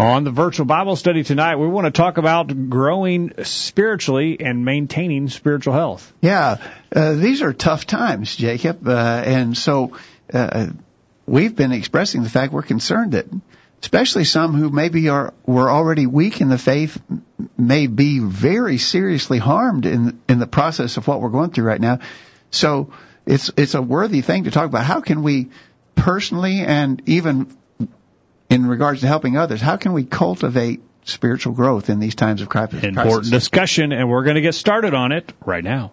On the virtual Bible study tonight, we want to talk about growing spiritually and maintaining spiritual health. Yeah, uh, these are tough times, Jacob, uh, and so uh, we've been expressing the fact we're concerned that, especially some who maybe are were already weak in the faith, may be very seriously harmed in in the process of what we're going through right now. So it's it's a worthy thing to talk about. How can we personally and even in regards to helping others, how can we cultivate spiritual growth in these times of crisis? Important discussion, and we're going to get started on it right now.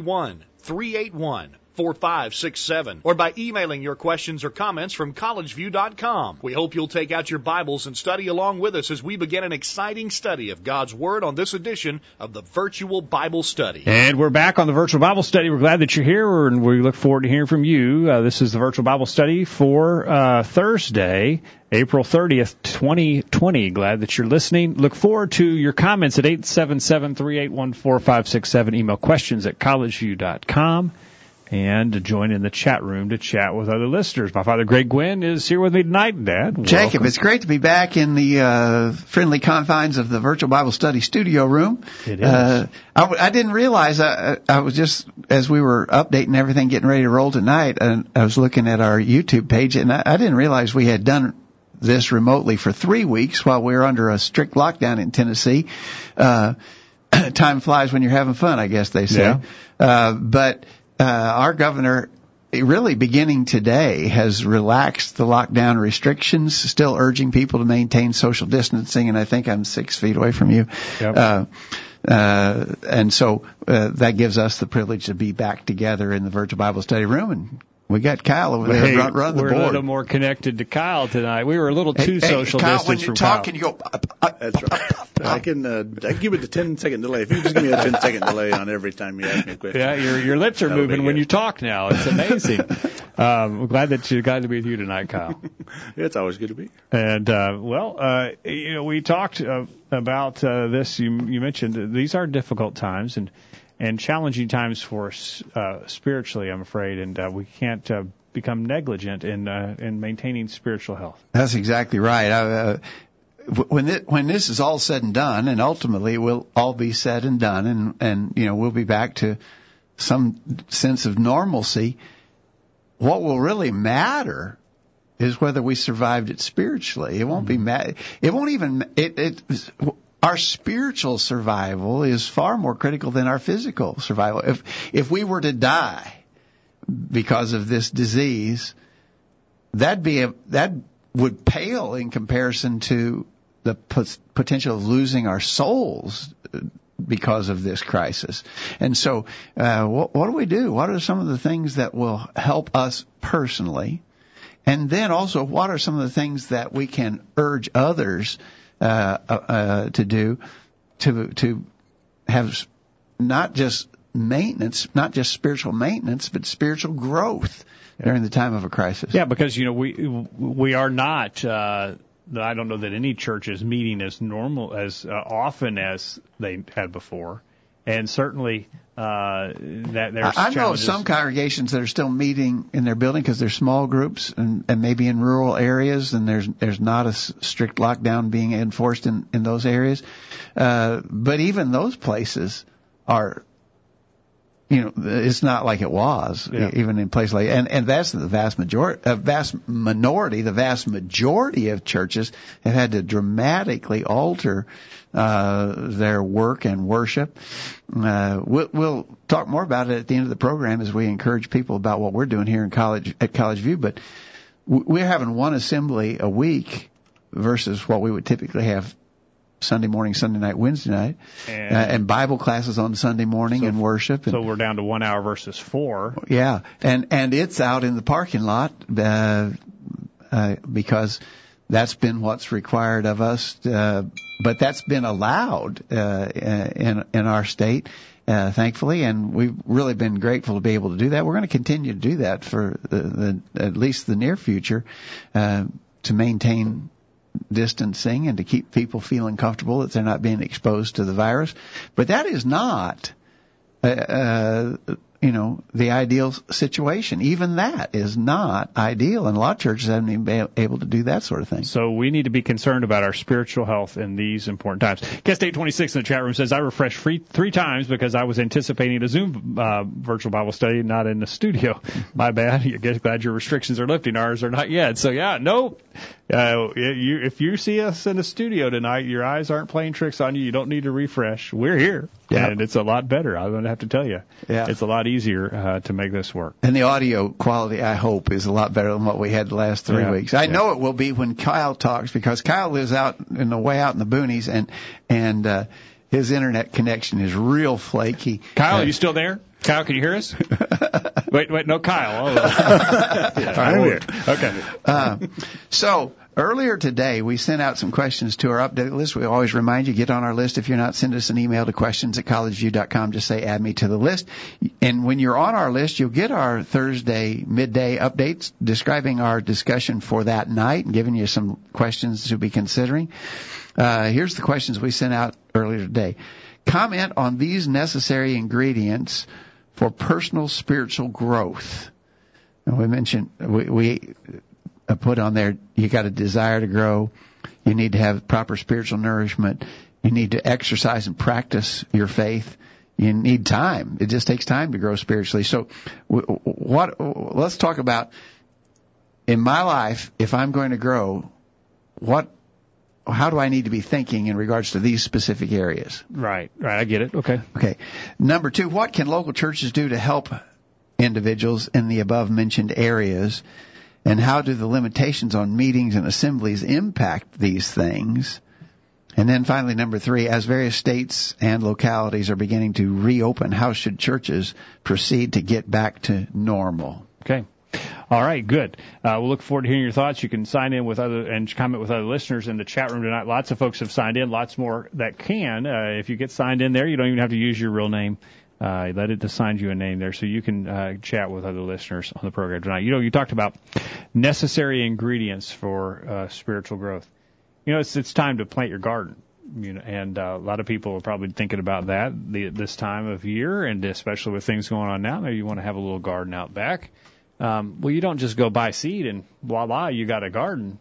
331 381 4567 or by emailing your questions or comments from collegeview.com. We hope you'll take out your Bibles and study along with us as we begin an exciting study of God's Word on this edition of the Virtual Bible Study. And we're back on the Virtual Bible Study. We're glad that you're here and we look forward to hearing from you. Uh, this is the Virtual Bible Study for uh, Thursday, April 30th, 2020. Glad that you're listening. Look forward to your comments at 877-381-4567. Email questions at collegeview.com and to join in the chat room to chat with other listeners. My father, Greg Gwin, is here with me tonight. Dad, Jacob, welcome. it's great to be back in the uh, friendly confines of the virtual Bible study studio room. It is. Uh, I, w- I didn't realize I, I was just as we were updating everything, getting ready to roll tonight, and I was looking at our YouTube page, and I, I didn't realize we had done this remotely for three weeks while we were under a strict lockdown in Tennessee. Uh, time flies when you're having fun, I guess they say. Yeah. Uh, but uh, our governor really beginning today has relaxed the lockdown restrictions, still urging people to maintain social distancing. And I think I'm six feet away from you. Yep. Uh, uh, and so uh, that gives us the privilege to be back together in the virtual Bible study room and we got Kyle over there Hey, run, run the we're board. a little more connected to Kyle tonight. We were a little too Hey, social Kyle, distance when you from talk, Kyle. can you go? uh, uh, That's right. I can uh, I can give it a 10 second delay. If you just give me a 10 second delay on every time you ask me a question. Yeah, your your lips are That'll moving when you talk now. It's amazing. um, we're glad that you got to be with you tonight, Kyle. It's always good to be. And uh, well, uh, you know, we talked uh, about uh, this. You you mentioned these are difficult times and and challenging times for us uh, spiritually. I'm afraid, and uh, we can't uh, become negligent in uh, in maintaining spiritual health. That's exactly right. I, uh, when it, when this is all said and done, and ultimately it will all be said and done, and and you know we'll be back to some sense of normalcy. What will really matter is whether we survived it spiritually. It won't be ma- It won't even it it. Our spiritual survival is far more critical than our physical survival. If if we were to die because of this disease, that'd be a that would pale in comparison to the pot- potential of losing our souls uh, because of this crisis. And so, uh, what, what do we do? What are some of the things that will help us personally? And then also, what are some of the things that we can urge others uh, uh, uh, to do to to have not just maintenance, not just spiritual maintenance, but spiritual growth during the time of a crisis? Yeah, because you know we we are not. Uh, I don't know that any church is meeting as normal as uh, often as they had before, and certainly uh, that there's. I I know some congregations that are still meeting in their building because they're small groups and, and maybe in rural areas, and there's there's not a strict lockdown being enforced in in those areas. Uh, but even those places are, you know, it's not like it was Yeah. even in places like and and that's the vast majority, a vast minority, the vast majority of churches have had to dramatically alter uh, their work and worship. Uh, we'll, we'll talk more about it at the end of the program as we encourage people about what we're doing here in college at College View. But we're having one assembly a week versus what we would typically have Sunday morning, Sunday night, Wednesday night, And- uh, and Bible classes on Sunday morning So- and worship. And, So we're down to one hour versus four. yeah, and and it's out in the parking lot uh, uh, because that's been what's required of us. Uh, but that's been allowed uh, in in our state, uh, thankfully, and we've really been grateful to be able to do that. We're going to continue to do that for the, the at least the near future uh, to maintain distancing and to keep people feeling comfortable that they're not being exposed to the virus. But that is not. Uh, uh, you know, the ideal situation. Even that is not ideal, and a lot of churches haven't even been able to do that sort of thing. So we need to be concerned about our spiritual health in these important times. Guest 826 in the chat room says, I refreshed free, three times because I was anticipating a Zoom uh, virtual Bible study, not in the studio. My bad. I guess glad your restrictions are lifting. Ours are not yet. So yeah, no, uh, you, if you see us in the studio tonight, your eyes aren't playing tricks on you. You don't need to refresh. We're here. Yeah. And it's a lot better. I'm going to have to tell you. Yeah. It's a lot easier uh, to make this work. And the audio quality, I hope, is a lot better than what we had the last three Yeah. weeks. I Yeah. know it will be when Kyle talks because Kyle lives out in the way out in the boonies and and uh, his internet connection is real flaky. Kyle, Uh, are you still there? Kyle, can you hear us? wait, wait, no, Kyle. Oh, yeah, I'm here. Okay. Uh, so earlier today, we sent out some questions to our update list. We always remind you, get on our list. If you're not, send us an email to questions at collegeview.com. Just say, add me to the list. And when you're on our list, you'll get our Thursday midday updates describing our discussion for that night and giving you some questions to be considering. Uh, here's the questions we sent out earlier today. Comment on these necessary ingredients for personal spiritual growth. And we mentioned we, we put on there you got a desire to grow, you need to have proper spiritual nourishment, you need to exercise and practice your faith. You need time. It just takes time to grow spiritually. So, what? Let's talk about in my life. If I'm going to grow, what? How do I need to be thinking in regards to these specific areas? Right, right. I get it. Okay. Okay. Number two, what can local churches do to help individuals in the above mentioned areas? And how do the limitations on meetings and assemblies impact these things? And then finally, number three, as various states and localities are beginning to reopen, how should churches proceed to get back to normal? Okay. All right, good. Uh, we'll look forward to hearing your thoughts. You can sign in with other and comment with other listeners in the chat room tonight. Lots of folks have signed in. Lots more that can. Uh, if you get signed in there, you don't even have to use your real name. Uh, let it assign you a name there, so you can uh, chat with other listeners on the program tonight. You know, you talked about necessary ingredients for uh, spiritual growth. You know, it's it's time to plant your garden. You know, and uh, a lot of people are probably thinking about that the, this time of year, and especially with things going on now. Maybe you want to have a little garden out back. Um, well, you don't just go buy seed and voila, you got a garden.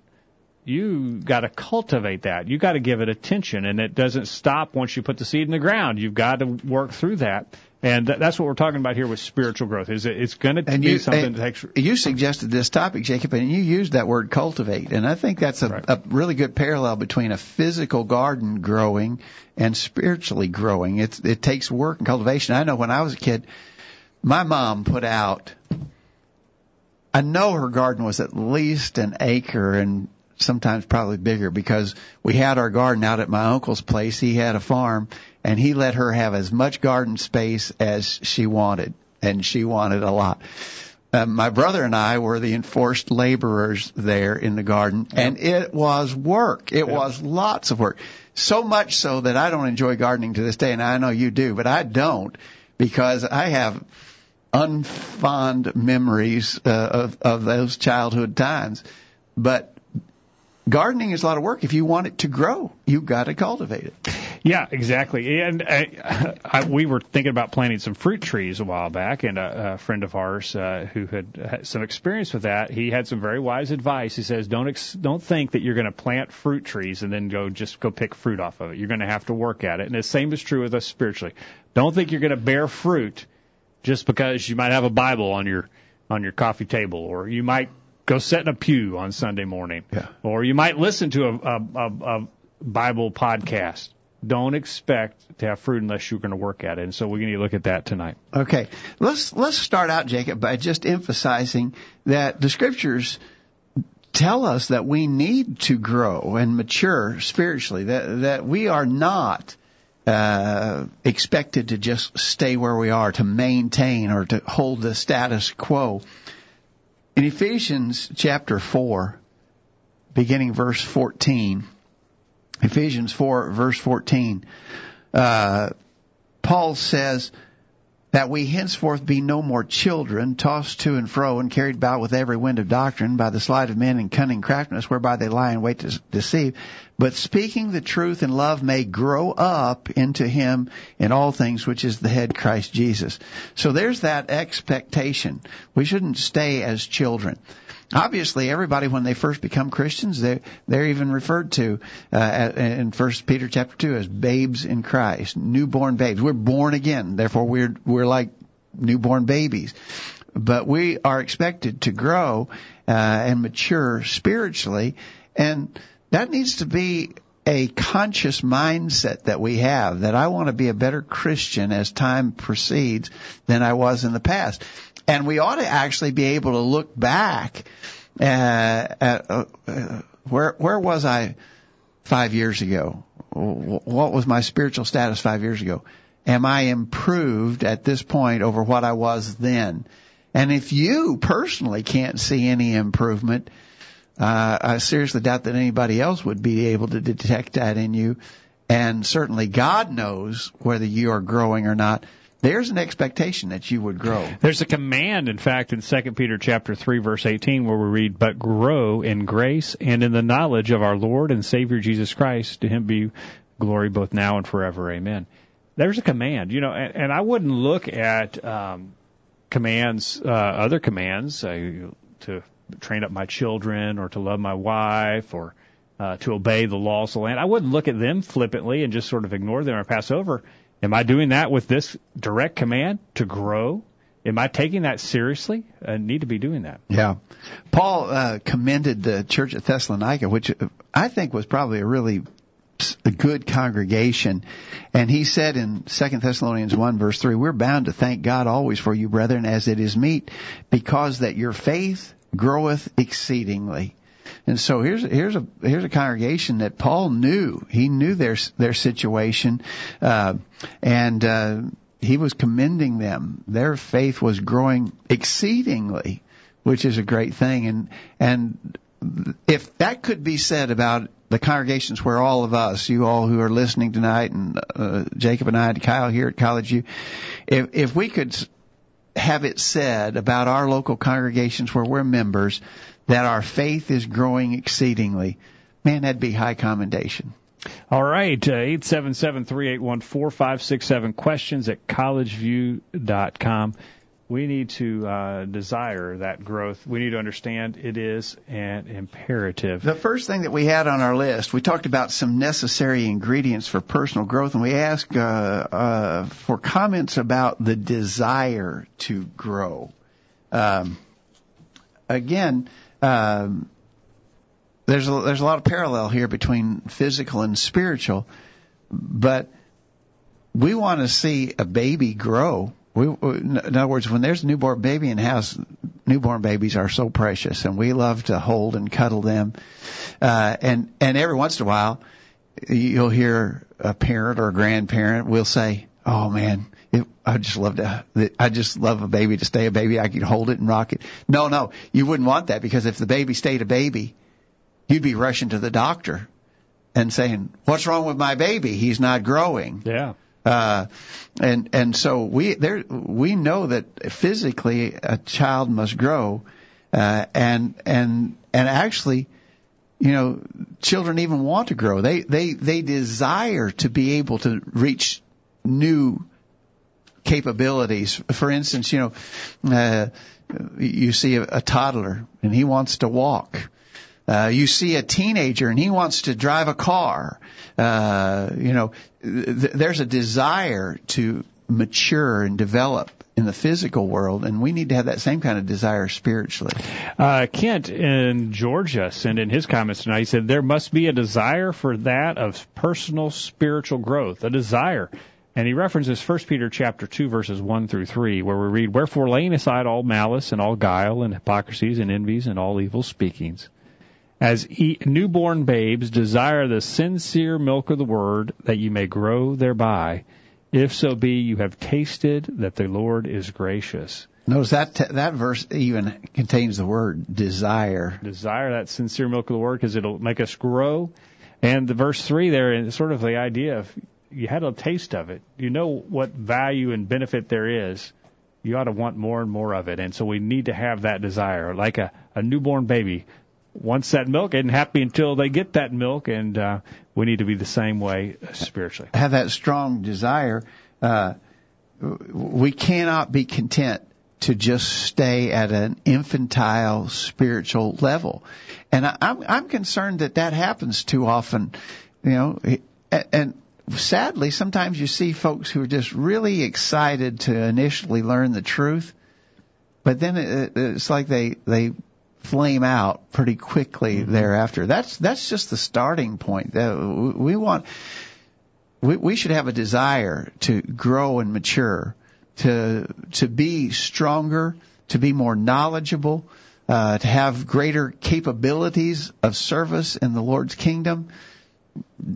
You got to cultivate that. You got to give it attention, and it doesn't stop once you put the seed in the ground. You've got to work through that, and th- that's what we're talking about here with spiritual growth. Is it, it's going to be you, something that takes. you suggested this topic, Jacob, and you used that word cultivate, and I think that's a, Right. a really good parallel between a physical garden growing and spiritually growing. It's, it takes work and cultivation. I know when I was a kid, my mom put out. I know her garden was at least an acre and sometimes probably bigger because we had our garden out at my uncle's place. He had a farm and he let her have as much garden space as she wanted and she wanted a lot. Um, my brother and I were the enforced laborers there in the garden, and it was work. It was lots of work. So much so that I don't enjoy gardening to this day, and I know you do, but I don't because I have unfond memories uh, of of those childhood times. But gardening is a lot of work. If you want it to grow, you've got to cultivate it. Yeah, exactly. And I, I, we were thinking about planting some fruit trees a while back, and a, a friend of ours uh, who had, had some experience with that, he had some very wise advice. He says, "Don't ex- don't think that you're going to plant fruit trees and then go just go pick fruit off of it. You're going to have to work at it." And the same is true with us spiritually. Don't think you're going to bear fruit just because you might have a Bible on your on your coffee table, or you might go sit in a pew on Sunday morning, Yeah. or you might listen to a, a, a, a Bible podcast. Don't expect to have fruit unless you're going to work at it. And so we're going to look at that tonight. Okay, let's let's start out, Jacob, by just emphasizing that the scriptures tell us that we need to grow and mature spiritually. That that we are not uh, expected to just stay where we are, to maintain or to hold the status quo. In Ephesians chapter four, beginning verse 14. Ephesians 4, verse 14. Uh, Paul says, that we henceforth be no more children, tossed to and fro and carried about with every wind of doctrine by the sleight of men and cunning craftiness whereby they lie in wait to deceive, but speaking the truth in love may grow up into him in all things which is the head Christ Jesus. So there's that expectation. We shouldn't stay as children. Obviously, everybody when they first become Christians, they they're even referred to uh, in First Peter chapter two as babes in Christ, newborn babes. We're born again, therefore we're we're like newborn babies. But we are expected to grow uh, and mature spiritually, and that needs to be a conscious mindset that we have that I want to be a better Christian as time proceeds than I was in the past. And we ought to actually be able to look back uh, at uh, uh, where where was I five years ago? What was my spiritual status five years ago? Am I improved at this point over what I was then? And if you personally can't see any improvement, uh, I seriously doubt that anybody else would be able to detect that in you. And certainly God knows whether you are growing or not there's an expectation that you would grow. There's a command, in fact, in 2 Peter chapter 3 verse 18 where we read, but grow in grace and in the knowledge of our Lord and Savior Jesus Christ. To him be glory both now and forever. Amen. There's a command, you know, and, and I wouldn't look at, um, commands, uh, other commands, uh, to train up my children or to love my wife or, uh, to obey the laws of the land. I wouldn't look at them flippantly and just sort of ignore them or pass over Am I doing that with this direct command to grow? Am I taking that seriously? I need to be doing that. Yeah. Paul uh, commended the church at Thessalonica, which I think was probably a really a good congregation. And he said in 2 Thessalonians 1 verse 3, we're bound to thank God always for you, brethren, as it is meet, because that your faith groweth exceedingly. And so here's here's a here's a congregation that Paul knew. He knew their their situation, uh, and uh, he was commending them. Their faith was growing exceedingly, which is a great thing. And and if that could be said about the congregations where all of us, you all who are listening tonight, and uh, Jacob and I, and Kyle here at College View, if if we could have it said about our local congregations where we're members that our faith is growing exceedingly, man, that'd be high commendation. All right, uh, eight seven seven three eight one four five six seven questions at collegeview.com. We need to uh, desire that growth. We need to understand it is an imperative. The first thing that we had on our list, we talked about some necessary ingredients for personal growth, and we asked uh, uh, for comments about the desire to grow. Um, again, um, there's a, there's a lot of parallel here between physical and spiritual, but we want to see a baby grow. We, in other words, when there's a newborn baby in the house, newborn babies are so precious, and we love to hold and cuddle them. Uh, and and every once in a while, you'll hear a parent or a grandparent will say, "Oh man, I just love to, I just love a baby to stay a baby. I could hold it and rock it. No, no, you wouldn't want that because if the baby stayed a baby, you'd be rushing to the doctor and saying, "What's wrong with my baby? He's not growing." Yeah. Uh, and and so we there we know that physically a child must grow, uh, and and and actually, you know, children even want to grow. They they they desire to be able to reach new capabilities. For instance, you know, uh, you see a, a toddler and he wants to walk. Uh, you see a teenager and he wants to drive a car. Uh, you know, th- there's a desire to mature and develop in the physical world, and we need to have that same kind of desire spiritually. Uh, Kent in Georgia sent in his comments tonight. He said there must be a desire for that of personal spiritual growth, a desire and he references 1 Peter chapter 2 verses 1 through 3 where we read, Wherefore laying aside all malice and all guile and hypocrisies and envies and all evil speakings, as e- newborn babes desire the sincere milk of the word that you may grow thereby, if so be you have tasted that the Lord is gracious. Notice that that verse even contains the word desire. Desire that sincere milk of the word because it'll make us grow. And the verse three there is sort of the idea of you had a taste of it. You know what value and benefit there is. You ought to want more and more of it. And so we need to have that desire, like a, a newborn baby wants that milk isn't happy until they get that milk, and uh, we need to be the same way spiritually. Have that strong desire. Uh, we cannot be content to just stay at an infantile spiritual level, and I, I'm I'm concerned that that happens too often. You know, and sadly, sometimes you see folks who are just really excited to initially learn the truth, but then it, it's like they they flame out pretty quickly mm-hmm. thereafter. That's that's just the starting point. We want we, we should have a desire to grow and mature, to to be stronger, to be more knowledgeable, uh, to have greater capabilities of service in the Lord's kingdom.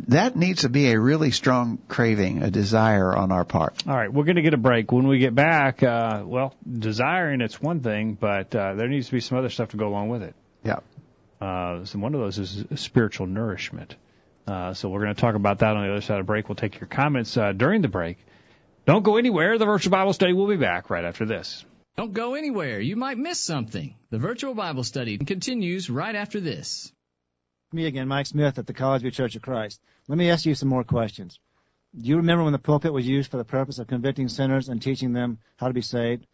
That needs to be a really strong craving, a desire on our part. All right, we're going to get a break. When we get back, uh, well, desiring it's one thing, but uh, there needs to be some other stuff to go along with it. Yeah. Uh, so one of those is spiritual nourishment. Uh, so we're going to talk about that on the other side of the break. We'll take your comments uh, during the break. Don't go anywhere. The virtual Bible study will be back right after this. Don't go anywhere. You might miss something. The virtual Bible study continues right after this. Me again, Mike Smith at the College View Church of Christ. Let me ask you some more questions. Do you remember when the pulpit was used for the purpose of convicting sinners and teaching them how to be saved?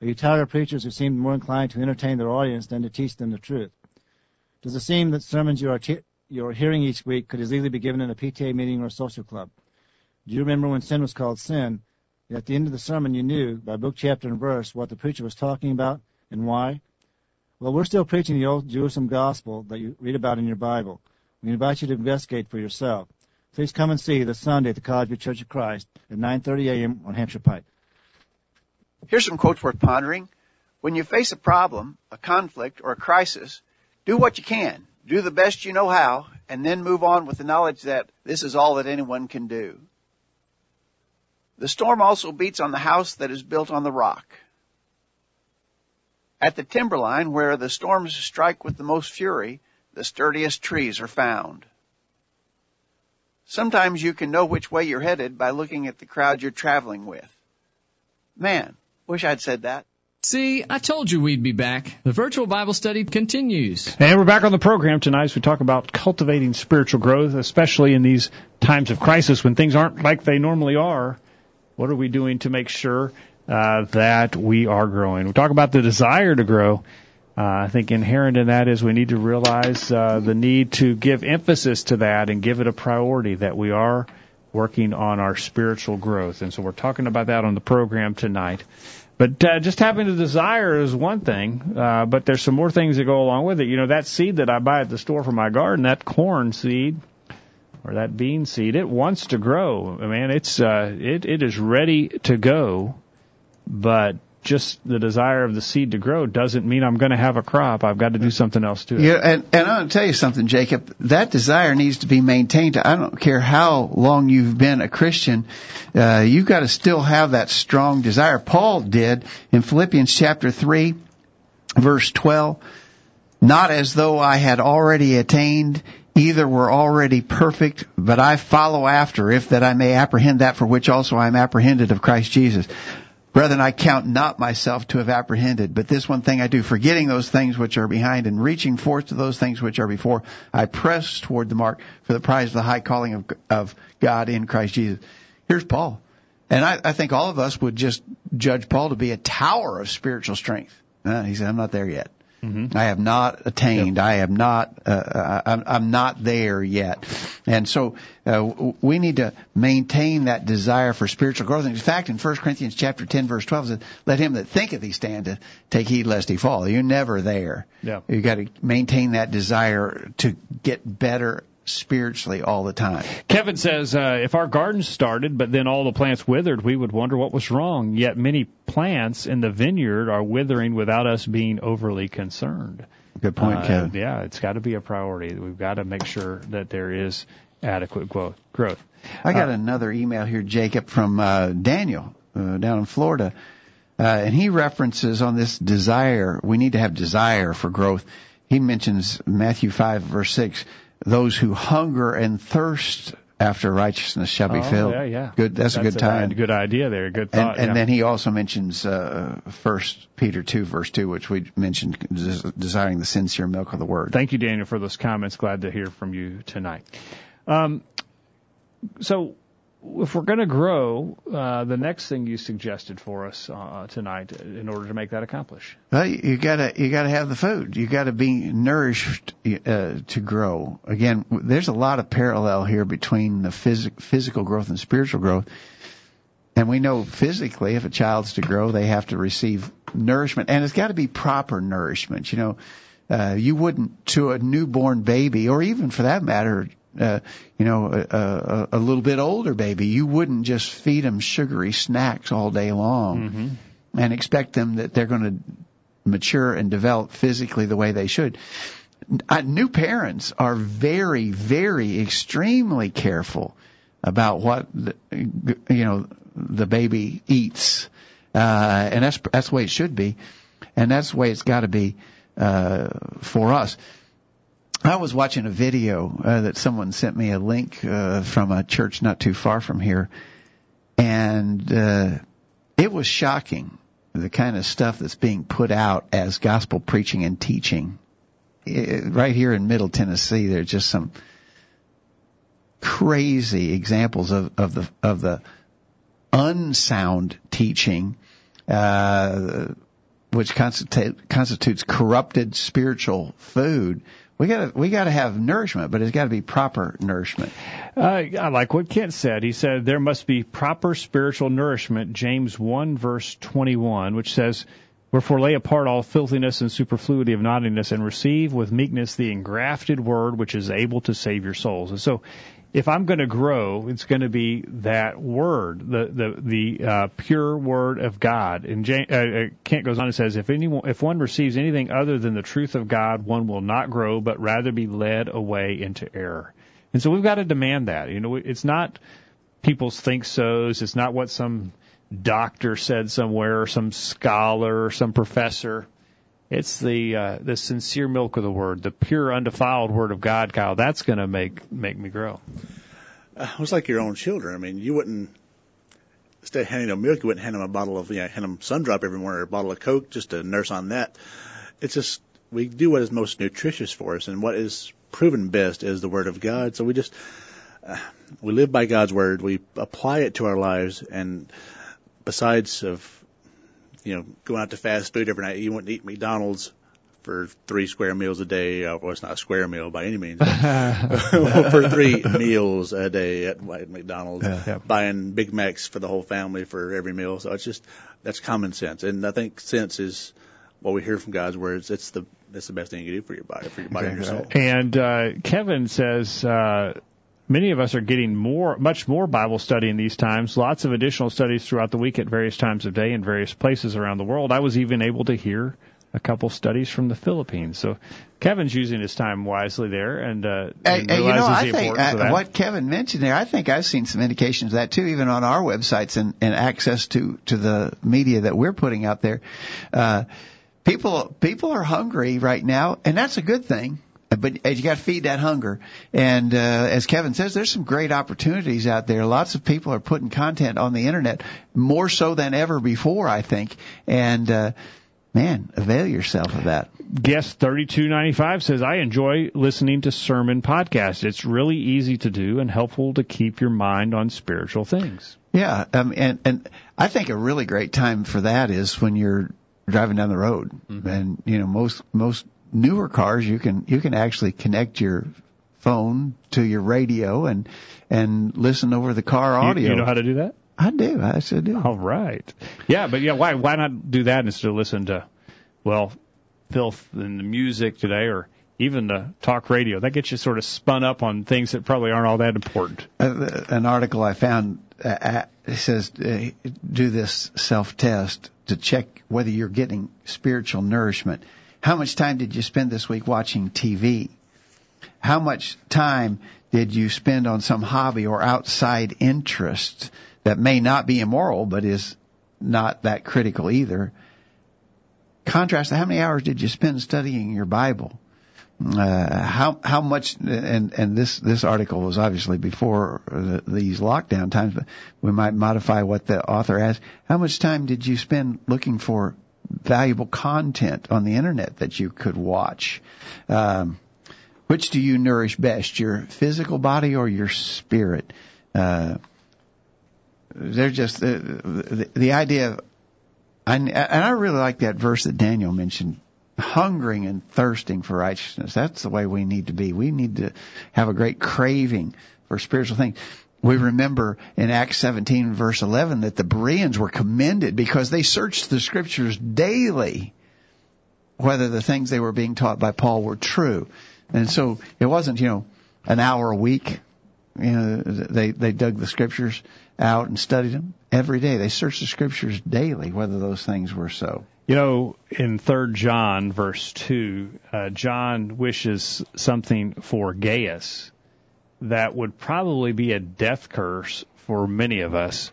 Are you tired of preachers who seem more inclined to entertain their audience than to teach them the truth? Does it seem that sermons you are, te- you are hearing each week could as easily be given in a PTA meeting or a social club? Do you remember when sin was called sin? At the end of the sermon, you knew by book, chapter, and verse what the preacher was talking about and why? Well, we're still preaching the old Jerusalem gospel that you read about in your Bible. We invite you to investigate for yourself. Please come and see this Sunday at the College View Church of Christ at 9:30 a.m. on Hampshire Pike. Here's some quotes worth pondering. When you face a problem, a conflict, or a crisis, do what you can. Do the best you know how, and then move on with the knowledge that this is all that anyone can do. The storm also beats on the house that is built on the rock. At the timberline, where the storms strike with the most fury, the sturdiest trees are found. Sometimes you can know which way you're headed by looking at the crowd you're traveling with. Man, wish I'd said that. See, I told you we'd be back. The virtual Bible study continues. And we're back on the program tonight as we talk about cultivating spiritual growth, especially in these times of crisis when things aren't like they normally are. What are we doing to make sure uh, that we are growing? We talk about the desire to grow. Uh, I think inherent in that is we need to realize uh, the need to give emphasis to that and give it a priority that we are working on our spiritual growth. And so we're talking about that on the program tonight. But uh, just having a desire is one thing, uh, but there's some more things that go along with it. You know, that seed that I buy at the store for my garden, that corn seed or that bean seed, it wants to grow. I mean, it's uh, it it is ready to go, but just the desire of the seed to grow doesn't mean I'm going to have a crop. I've got to do something else to it. Yeah, and, and I'm going to tell you something, Jacob. That desire needs to be maintained. I don't care how long you've been a Christian. Uh, you've got to still have that strong desire. Paul did in Philippians chapter 3, verse 12. Not as though I had already attained, either were already perfect, but I follow after, if that I may apprehend that for which also I am apprehended of Christ Jesus. Brethren, I count not myself to have apprehended, but this one thing I do, forgetting those things which are behind and reaching forth to those things which are before, I press toward the mark for the prize of the high calling of, of God in Christ Jesus. Here's Paul. And I, I think all of us would just judge Paul to be a tower of spiritual strength. Uh, he said, I'm not there yet. Mm-hmm. I have not attained. Yep. I have not. Uh, uh, I'm, I'm, not there yet. And so uh, we need to maintain that desire for spiritual growth. In fact, in 1 Corinthians chapter 10, verse 12, says, "Let him that thinketh he standeth take heed lest he fall." You're never there. Yeah. You got to maintain that desire to get better spiritually all the time. Kevin says, uh, if our garden started, but then all the plants withered, we would wonder what was wrong. Yet many plants in the vineyard are withering without us being overly concerned. Good point, uh, Kevin. Yeah, it's got to be a priority. We've got to make sure that there is adequate growth. I got uh, another email here, Jacob, from uh, Daniel uh, down in Florida. uh, and he references on this desire. We need to have desire for growth. He mentions Matthew five verse six: those who hunger and thirst after righteousness shall be Oh, filled. yeah, yeah. Good. That's, a good time. Good idea there. Good And, thought. and yeah. then he also mentions uh, First Peter two verse two, which we mentioned, des- desiring the sincere milk of the word. Thank you, Daniel, for those comments. Glad to hear from you tonight. Um, so, if we're going to grow, uh, the next thing you suggested for us uh, tonight, in order to make that accomplish, Well, you gotta you gotta have the food. You gotta be nourished uh, to grow. Again, there's a lot of parallel here between the phys- physical growth and spiritual growth. And we know physically, if a child's to grow, they have to receive nourishment, and it's got to be proper nourishment. You know, uh, you wouldn't to a newborn baby, or even for that matter, uh, you know, a, a, a little bit older baby, you wouldn't just feed them sugary snacks all day long and expect them that they're going to mature and develop physically the way they should. New parents are very, very, extremely careful about what the, you know the baby eats, uh, and that's that's the way it should be, and that's the way it's got to be uh, for us. I was watching a video uh, that someone sent me a link uh, from a church not too far from here, and uh, it was shocking the kind of stuff that's being put out as gospel preaching and teaching. It, right here in Middle Tennessee, there's just some crazy examples of, of the of the unsound teaching, uh, which constitute, constitutes corrupted spiritual food. We got to we got to have nourishment, but it's got to be proper nourishment. uh, I like what Kent said. He said there must be proper spiritual nourishment. James one verse twenty one, which says. Wherefore lay apart all filthiness and superfluity of naughtiness, and receive with meekness the engrafted word which is able to save your souls. And so, if I'm going to grow, it's going to be that word, the the the uh, pure word of God. And James, uh, uh, Kent goes on and says, if anyone, if one receives anything other than the truth of God, one will not grow, but rather be led away into error. And so we've got to demand that. You know, it's not people's think so's. It's not what some doctor said somewhere, or some scholar, or some professor. It's the uh, the sincere milk of the word, the pure, undefiled word of God, Kyle. That's going to make make me grow. Uh, it was like your own children. I mean, you wouldn't of handing them milk, you wouldn't hand them a bottle of, you know, hand them Sundrop every morning or a bottle of Coke just to nurse on that. It's just we do what is most nutritious for us, and what is proven best is the Word of God. So we just uh, we live by God's Word. We apply it to our lives, and besides of you know going out to fast food every night, you wouldn't eat McDonald's for three square meals a day. Uh, well, it's not a square meal by any means. for three meals a day at, at McDonald's, Yeah. buying Big Macs for the whole family for every meal. So it's just that's common sense, and I think sense is what we hear from God's words. It's the it's the best thing you can do for your body, for your body and your soul. And uh, Kevin says uh, many of us are getting more, much more Bible study in these times. Lots of additional studies throughout the week at various times of day in various places around the world. I was even able to hear a couple studies from the Philippines. So Kevin's using his time wisely there, and, uh, and hey, you know, realizes I think of uh, that. what Kevin mentioned there, I think I've seen some indications of that too, even on our websites and, and access to, to the media that we're putting out there. Uh, people, people are hungry right now, and that's a good thing. But you got to feed that hunger, and uh, as Kevin says, there's some great opportunities out there. Lots of people are putting content on the internet more so than ever before, I think. And uh, man, avail yourself of that. Guest 3295 says, I enjoy listening to sermon podcasts. It's really easy to do and helpful to keep your mind on spiritual things. Yeah, um, and and I think a really great time for that is when you're driving down the road, and you know most most newer cars you can you can actually connect your phone to your radio and and listen over the car audio. You, know how to do that? I do, I still do. All right. Yeah, but yeah, why why not do that instead of listen to, well, filth and the music today, or even the talk radio? That gets you sort of spun up on things that probably aren't all that important. Uh, an article I found uh, says uh, do this self test to check whether you're getting spiritual nourishment. How much time did you spend this week watching TV? How much time did you spend on some hobby or outside interest that may not be immoral but is not that critical either. Contrast how many hours did you spend studying your Bible? Uh, how how much and and this this article was obviously before the, these lockdown times, but we might modify what the author asked. How much time did you spend looking for valuable content on the internet that you could watch? Um, which do you nourish best, your physical body or your spirit? Uh, they're just the, the, the idea of, I, and I really like that verse that Daniel mentioned hungering and thirsting for righteousness. That's the way we need to be. We need to have a great craving for spiritual things. We remember in Acts 17 verse 11 that the Bereans were commended because they searched the scriptures daily whether the things they were being taught by Paul were true. And so it wasn't, you know, an hour a week. You know, they, they dug the scriptures out and studied them every day. They searched the scriptures daily whether those things were so. You know, in Third John, verse two, uh, John wishes something for Gaius that would probably be a death curse for many of us.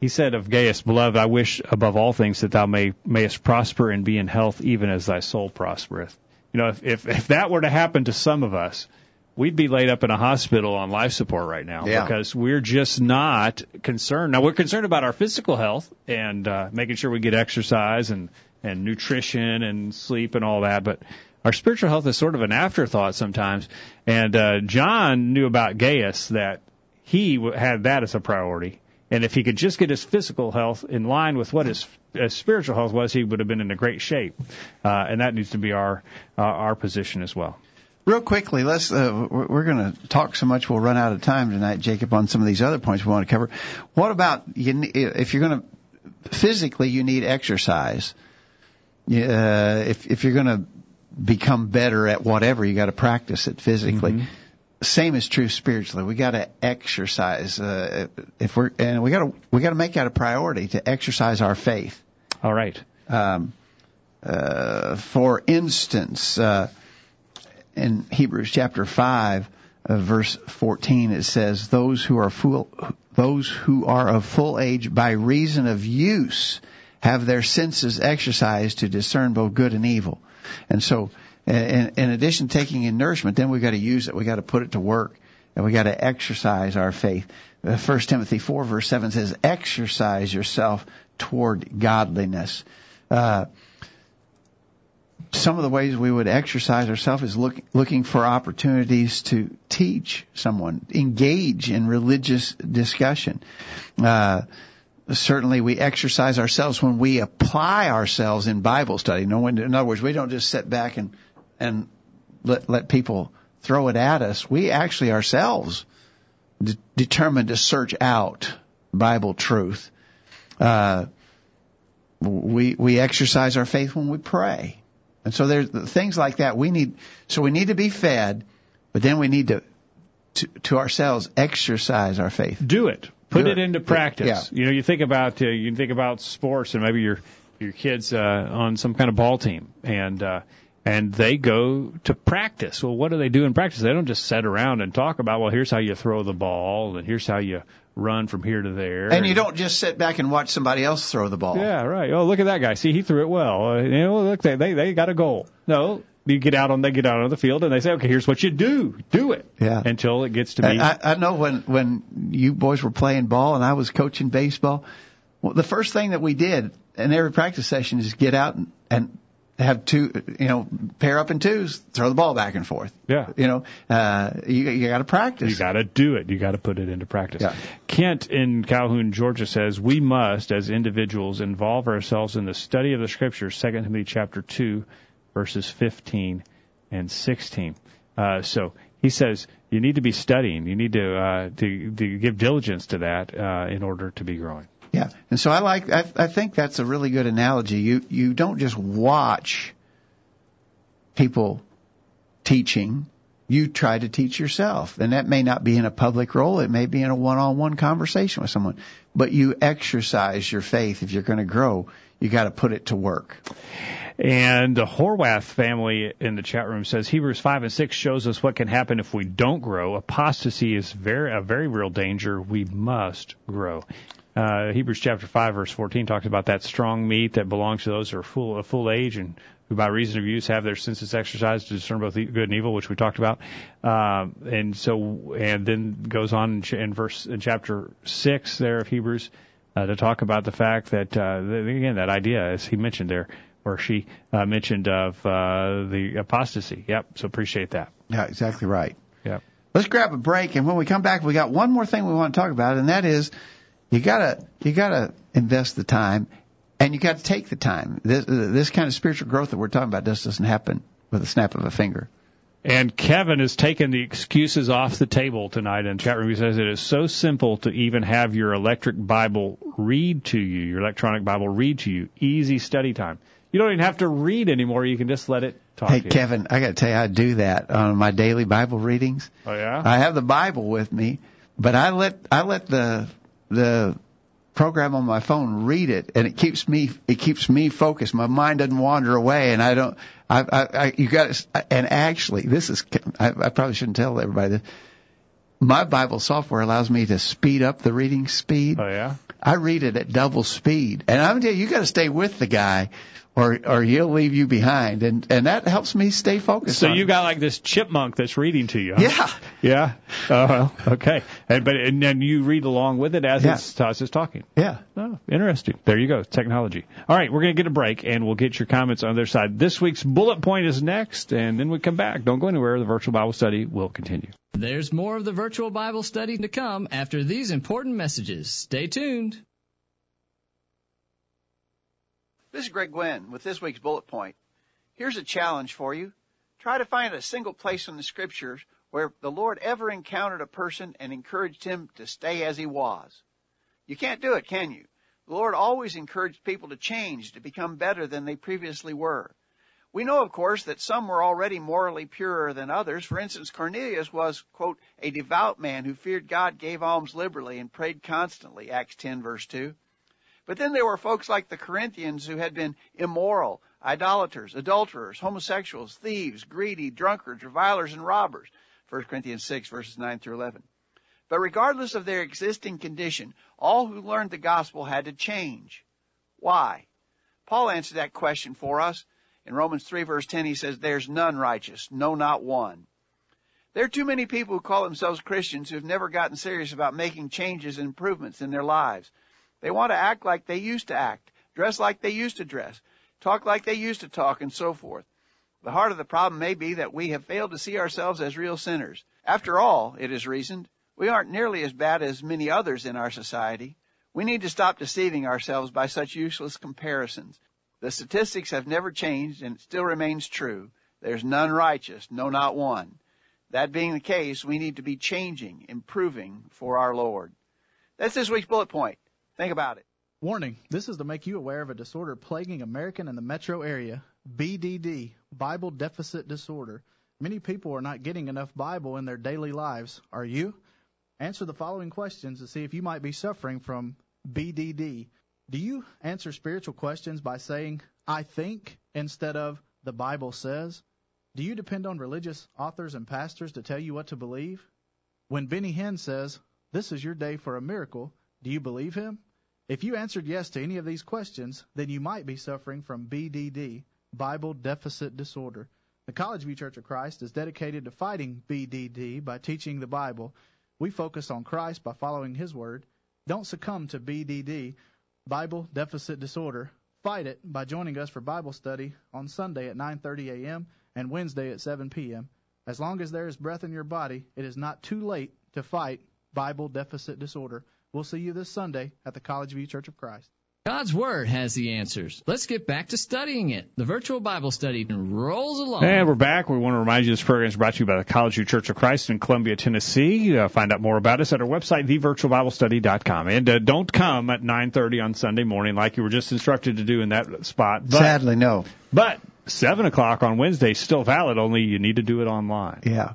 He said of Gaius, beloved, I wish above all things that thou may mayest prosper and be in health, even as thy soul prospereth. You know, if if, if that were to happen to some of us, we'd be laid up in a hospital on life support right now Yeah. because we're just not concerned. Now we're concerned about our physical health and uh, making sure we get exercise and and nutrition and sleep and all that, but our spiritual health is sort of an afterthought sometimes. And uh, John knew about Gaius that he had that as a priority. And if he could just get his physical health in line with what his, his spiritual health was, he would have been in a great shape. Uh, and that needs to be our uh, our position as well. Real quickly, let's. Uh, we're we're going to talk so much we'll run out of time tonight, Jacob, on some of these other points we want to cover. What about you? If you're going to physically, you need exercise. Uh, if if you're going to become better at whatever, you got to practice it physically. Same is true spiritually. We got to exercise. Uh, if we're and we got to we got to make that a priority to exercise our faith. All right. Um, uh, for instance, uh, in Hebrews chapter five, uh, verse fourteen, it says, "Those who are full, those who are of full age by reason of use, have their senses exercised to discern both good and evil." And so, in, in addition to taking in nourishment, then we've got to use it. We've got to put it to work, and we got to exercise our faith. Uh, First Timothy four verse seven says, "Exercise yourself toward godliness." Uh, some of the ways we would exercise ourselves is look, looking for opportunities to teach someone, engage in religious discussion. Uh, certainly we exercise ourselves when we apply ourselves in Bible study. No in other words, we don't just sit back and, and let, let people throw it at us. We actually ourselves de- determine to search out Bible truth. Uh, we, we exercise our faith when we pray. And so there's things like that we need, so we need to be fed, but then we need to, to, to ourselves exercise our faith. do it. Put it into practice. Yeah. You know, you think about uh, you think about sports, and maybe your your kids uh, on some kind of ball team, and uh, and they go to practice. Well, what do they do in practice? They don't just sit around and talk about, well, here's how you throw the ball, and here's how you run from here to there. And you don't just sit back and watch somebody else throw the ball. Yeah, right. Oh, look at that guy. See, he threw it well. Uh, you know, look, they they they got a goal. No, you get out on they get out on the field and they say, okay, here's what you do. Do it. Yeah. Until it gets to be. I, I know when when you boys were playing ball and I was coaching baseball, well, the first thing that we did in every practice session is get out and, and have two, you know, pair up in twos, throw the ball back and forth. Yeah. You know, uh, you you got to practice. You got to do it. You got to put it into practice. Yeah. Kent in Calhoun, Georgia says we must, as individuals, involve ourselves in the study of the Scriptures. Second Timothy chapter two, verses fifteen and sixteen. Uh, so he says you need to be studying. You need to uh, to, to give diligence to that uh, in order to be growing. Yeah, and so I like. I, I think that's a really good analogy. You you don't just watch people teaching. You try to teach yourself, and that may not be in a public role. It may be in a one-on-one conversation with someone. But you exercise your faith if you're going to grow. You got to put it to work. And the Horwath family in the chat room says Hebrews 5 and 6 shows us what can happen if we don't grow. Apostasy is very, a very real danger. We must grow. Uh, Hebrews chapter 5 verse 14 talks about that strong meat that belongs to those who are full, of full age and who by reason of use have their senses exercised to discern both good and evil, which we talked about. Um, and so, and then goes on in, verse, in chapter 6 there of Hebrews, uh, to talk about the fact that, uh, again, that idea, as he mentioned there, or she uh, mentioned of uh, the apostasy. Yep. So appreciate that. Yeah, exactly right. Yep. Let's grab a break, and when we come back, we got one more thing we want to talk about, and that is you gotta you gotta invest the time, and you got to take the time. This this kind of spiritual growth that we're talking about just doesn't happen with a snap of a finger. And Kevin has taken the excuses off the table tonight in chat room. He says it is so simple to even have your electric Bible read to you, your electronic Bible read to you. Easy study time. You don't even have to read anymore. You can just let it talk Hey to you. Kevin, I got to tell you, I do that on my daily Bible readings. Oh yeah. I have the Bible with me, but I let I let the the program on my phone read it, and it keeps me it keeps me focused. My mind doesn't wander away, and I don't. I I, I you got and actually this is I, I probably shouldn't tell everybody this. My Bible software allows me to speed up the reading speed. oh yeah. I read it at double speed, and I'm telling you, you got to stay with the guy, or or he'll leave you behind, and and that helps me stay focused. So you it. got like this chipmunk that's reading to you. Huh? yeah. Yeah. Oh, well, okay. And but and then you read along with it as Yeah. it's as it's talking. Yeah. Oh, interesting. There you go. Technology. All right, we're going to get a break and we'll get your comments on their side. This week's bullet point is next, and then we come back. Don't go anywhere. The virtual Bible study will continue. There's more of the virtual Bible study to come after these important messages. Stay tuned. This is Greg Gwin with this week's bullet point. Here's a challenge for you. Try to find a single place in the scriptures where the Lord ever encountered a person and encouraged him to stay as he was. You can't do it, can you? The Lord always encouraged people to change, to become better than they previously were. We know, of course, that some were already morally purer than others. For instance, Cornelius was, quote, a devout man who feared God, gave alms liberally, and prayed constantly, Acts 10 verse 2. But then there were folks like the Corinthians who had been immoral, idolaters, adulterers, homosexuals, thieves, greedy, drunkards, revilers, and robbers. 1 Corinthians 6 verses 9 through 11. But regardless of their existing condition, all who learned the gospel had to change. Why? Paul answered that question for us. In Romans 3 verse 10 he says, There's none righteous, no not one. There are too many people who call themselves Christians who have never gotten serious about making changes and improvements in their lives. They want to act like they used to act, dress like they used to dress, talk like they used to talk, and so forth. The heart of the problem may be that we have failed to see ourselves as real sinners. After all, it is reasoned, we aren't nearly as bad as many others in our society. We need to stop deceiving ourselves by such useless comparisons. The statistics have never changed and it still remains true. There's none righteous, no not one. That being the case, we need to be changing, improving for our Lord. That's this week's bullet point. Think about it. Warning, this is to make you aware of a disorder plaguing American and the metro area, BDD, Bible Deficit Disorder. Many people are not getting enough Bible in their daily lives. Are you? Answer the following questions to see if you might be suffering from BDD. Do you answer spiritual questions by saying, I think, instead of, the Bible says? Do you depend on religious authors and pastors to tell you what to believe? When Benny Hinn says, This is your day for a miracle, do you believe him? If you answered yes to any of these questions, then you might be suffering from BDD, Bible Deficit Disorder. The College View Church of Christ is dedicated to fighting BDD by teaching the Bible. We focus on Christ by following His Word. Don't succumb to BDD, Bible Deficit Disorder. Fight it by joining us for Bible study on Sunday at 9:30 a.m. and Wednesday at 7 p.m. As long as there is breath in your body, it is not too late to fight Bible Deficit Disorder. We'll see you this Sunday at the College View Church of Christ. God's Word has the answers. Let's get back to studying it. The virtual Bible study rolls along. And we're back. We want to remind you this program is brought to you by the College View Church of Christ in Columbia, Tennessee. Uh, find out more about us at our website, thevirtualbiblestudy.com. And uh, don't come at 9.30 on Sunday morning like you were just instructed to do in that spot. But, Sadly, no. but 7 o'clock on Wednesday is still valid, only you need to do it online. Yeah.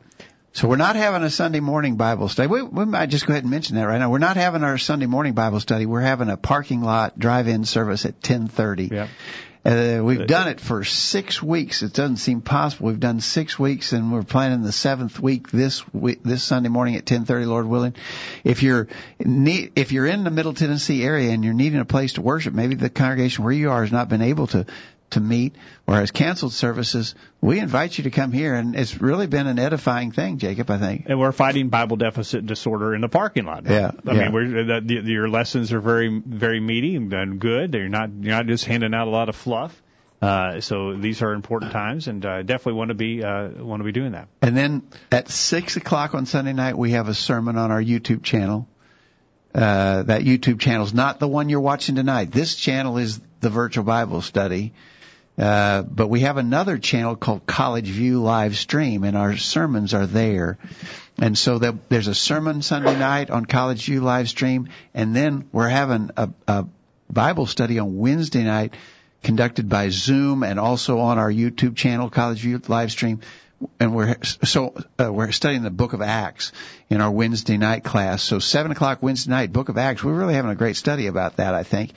So we're not having a Sunday morning Bible study. We, we might just go ahead and mention that right now. We're not having our Sunday morning Bible study. We're having a parking lot drive-in service at 10:30. Yep. Uh, we've done it for six weeks. It doesn't seem possible. We've done six weeks, and we're planning the seventh week this week, this Sunday morning at 10:30, Lord willing. If you're need, if you're in the Middle Tennessee area and you're needing a place to worship, maybe the congregation where you are has not been able to to meet or has canceled services, we invite you to come here. And it's really been an edifying thing, Jacob, I think. And we're fighting Bible deficit disorder in the parking lot. Yeah, I yeah. mean, we're, the, the, your lessons are very, very meaty and good. You're not, you're not just handing out a lot of fluff. Uh, so these are important times, and uh, definitely want to be uh, want to be doing that. And then at six o'clock on Sunday night, we have a sermon on our YouTube channel. Uh, that YouTube channel is not the one you're watching tonight. This channel is the virtual Bible study. Uh, but we have another channel called College View Live Stream, and our sermons are there. And so the, there's a sermon Sunday night on College View Live Stream, and then we're having a, a Bible study on Wednesday night conducted by Zoom and also on our YouTube channel, College View Live Stream. And we're so uh, we're studying the Book of Acts in our Wednesday night class. So seven o'clock Wednesday night, Book of Acts. We're really having a great study about that, I think.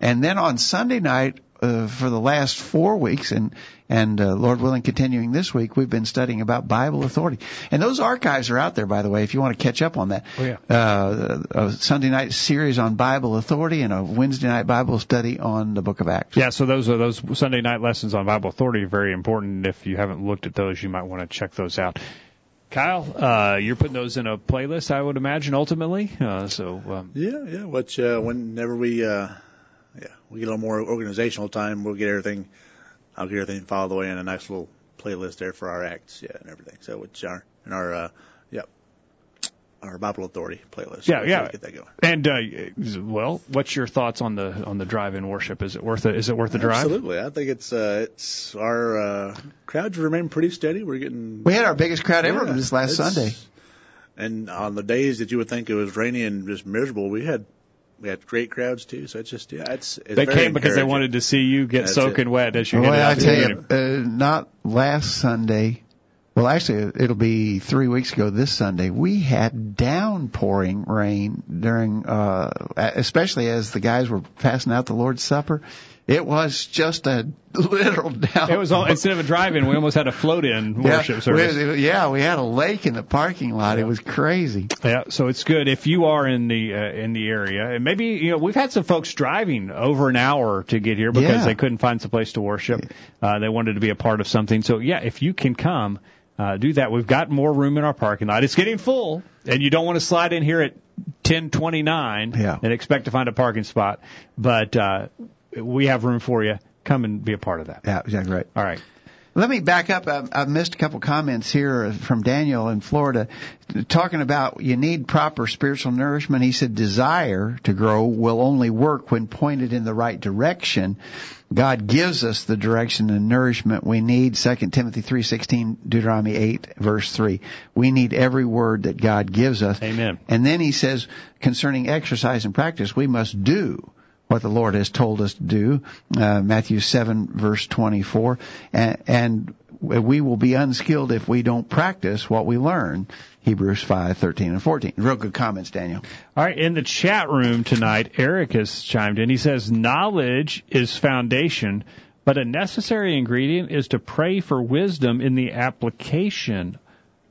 And then on Sunday night, uh, for the last four weeks, and and uh, Lord willing, continuing this week, we've been studying about Bible authority. And those archives are out there, by the way, if you want to catch up on that. Oh, yeah. Uh, a Sunday night series on Bible authority and a Wednesday night Bible study on the Book of Acts. Yeah, so those are those Sunday night lessons on Bible authority are very important. If you haven't looked at those, you might want to check those out. Kyle, uh, you're putting those in a playlist, I would imagine, ultimately. Uh, so um, Yeah, yeah. Which uh, whenever we uh, yeah we get a little more organizational time, we'll get everything. I'll get everything filed away in a nice little playlist there for our acts, yeah, and everything. So which are in our uh, yeah our Bible Authority playlist. Yeah, So yeah. Get that going. And uh, well, what's your thoughts on the on the drive-in worship? Is it worth it? Is it worth the drive? Absolutely, I think it's uh, it's our uh, crowds remain pretty steady. We're getting We had our biggest crowd ever Yeah, this last Sunday. And on the days that you would think it was rainy and just miserable, we had we had great crowds too. So it's just yeah, it's, it's They very came because they wanted to see you get That's soaking it. wet as you Well, I tell you, uh, not last Sunday. Well, actually, it'll be three weeks ago this Sunday. We had downpouring rain during, uh, especially as the guys were passing out the Lord's Supper. It was just a literal down. It was all, instead of a drive-in, we almost had a float-in yeah, worship service. We, yeah, we had a lake in the parking lot. It was crazy. Yeah, so it's good if you are in the uh, in the area, and maybe you know we've had some folks driving over an hour to get here because Yeah. they couldn't find some place to worship. Uh, they wanted to be a part of something. So yeah, if you can come, uh, do that. We've got more room in our parking lot. It's getting full, and you don't want to slide in here at 10:29 Yeah. and expect to find a parking spot. But uh, we have room for you. Come and be a part of that. Yeah, exactly right. All right. Let me back up. I've, I've missed a couple comments here from Daniel in Florida, talking about you need proper spiritual nourishment. He said desire to grow will only work when pointed in the right direction. God gives us the direction and nourishment we need. 2 Timothy 3:16, Deuteronomy 8 verse 3. We need every word that God gives us. Amen. And then he says concerning exercise and practice, we must do what the Lord has told us to do. Uh, Matthew 7 verse 24. And, and we will be unskilled if we don't practice what we learn. Hebrews 5, 13 and 14. Real good comments, Daniel. All right, in the chat room tonight, Eric has chimed in. He says, Knowledge is foundation, but a necessary ingredient is to pray for wisdom in the application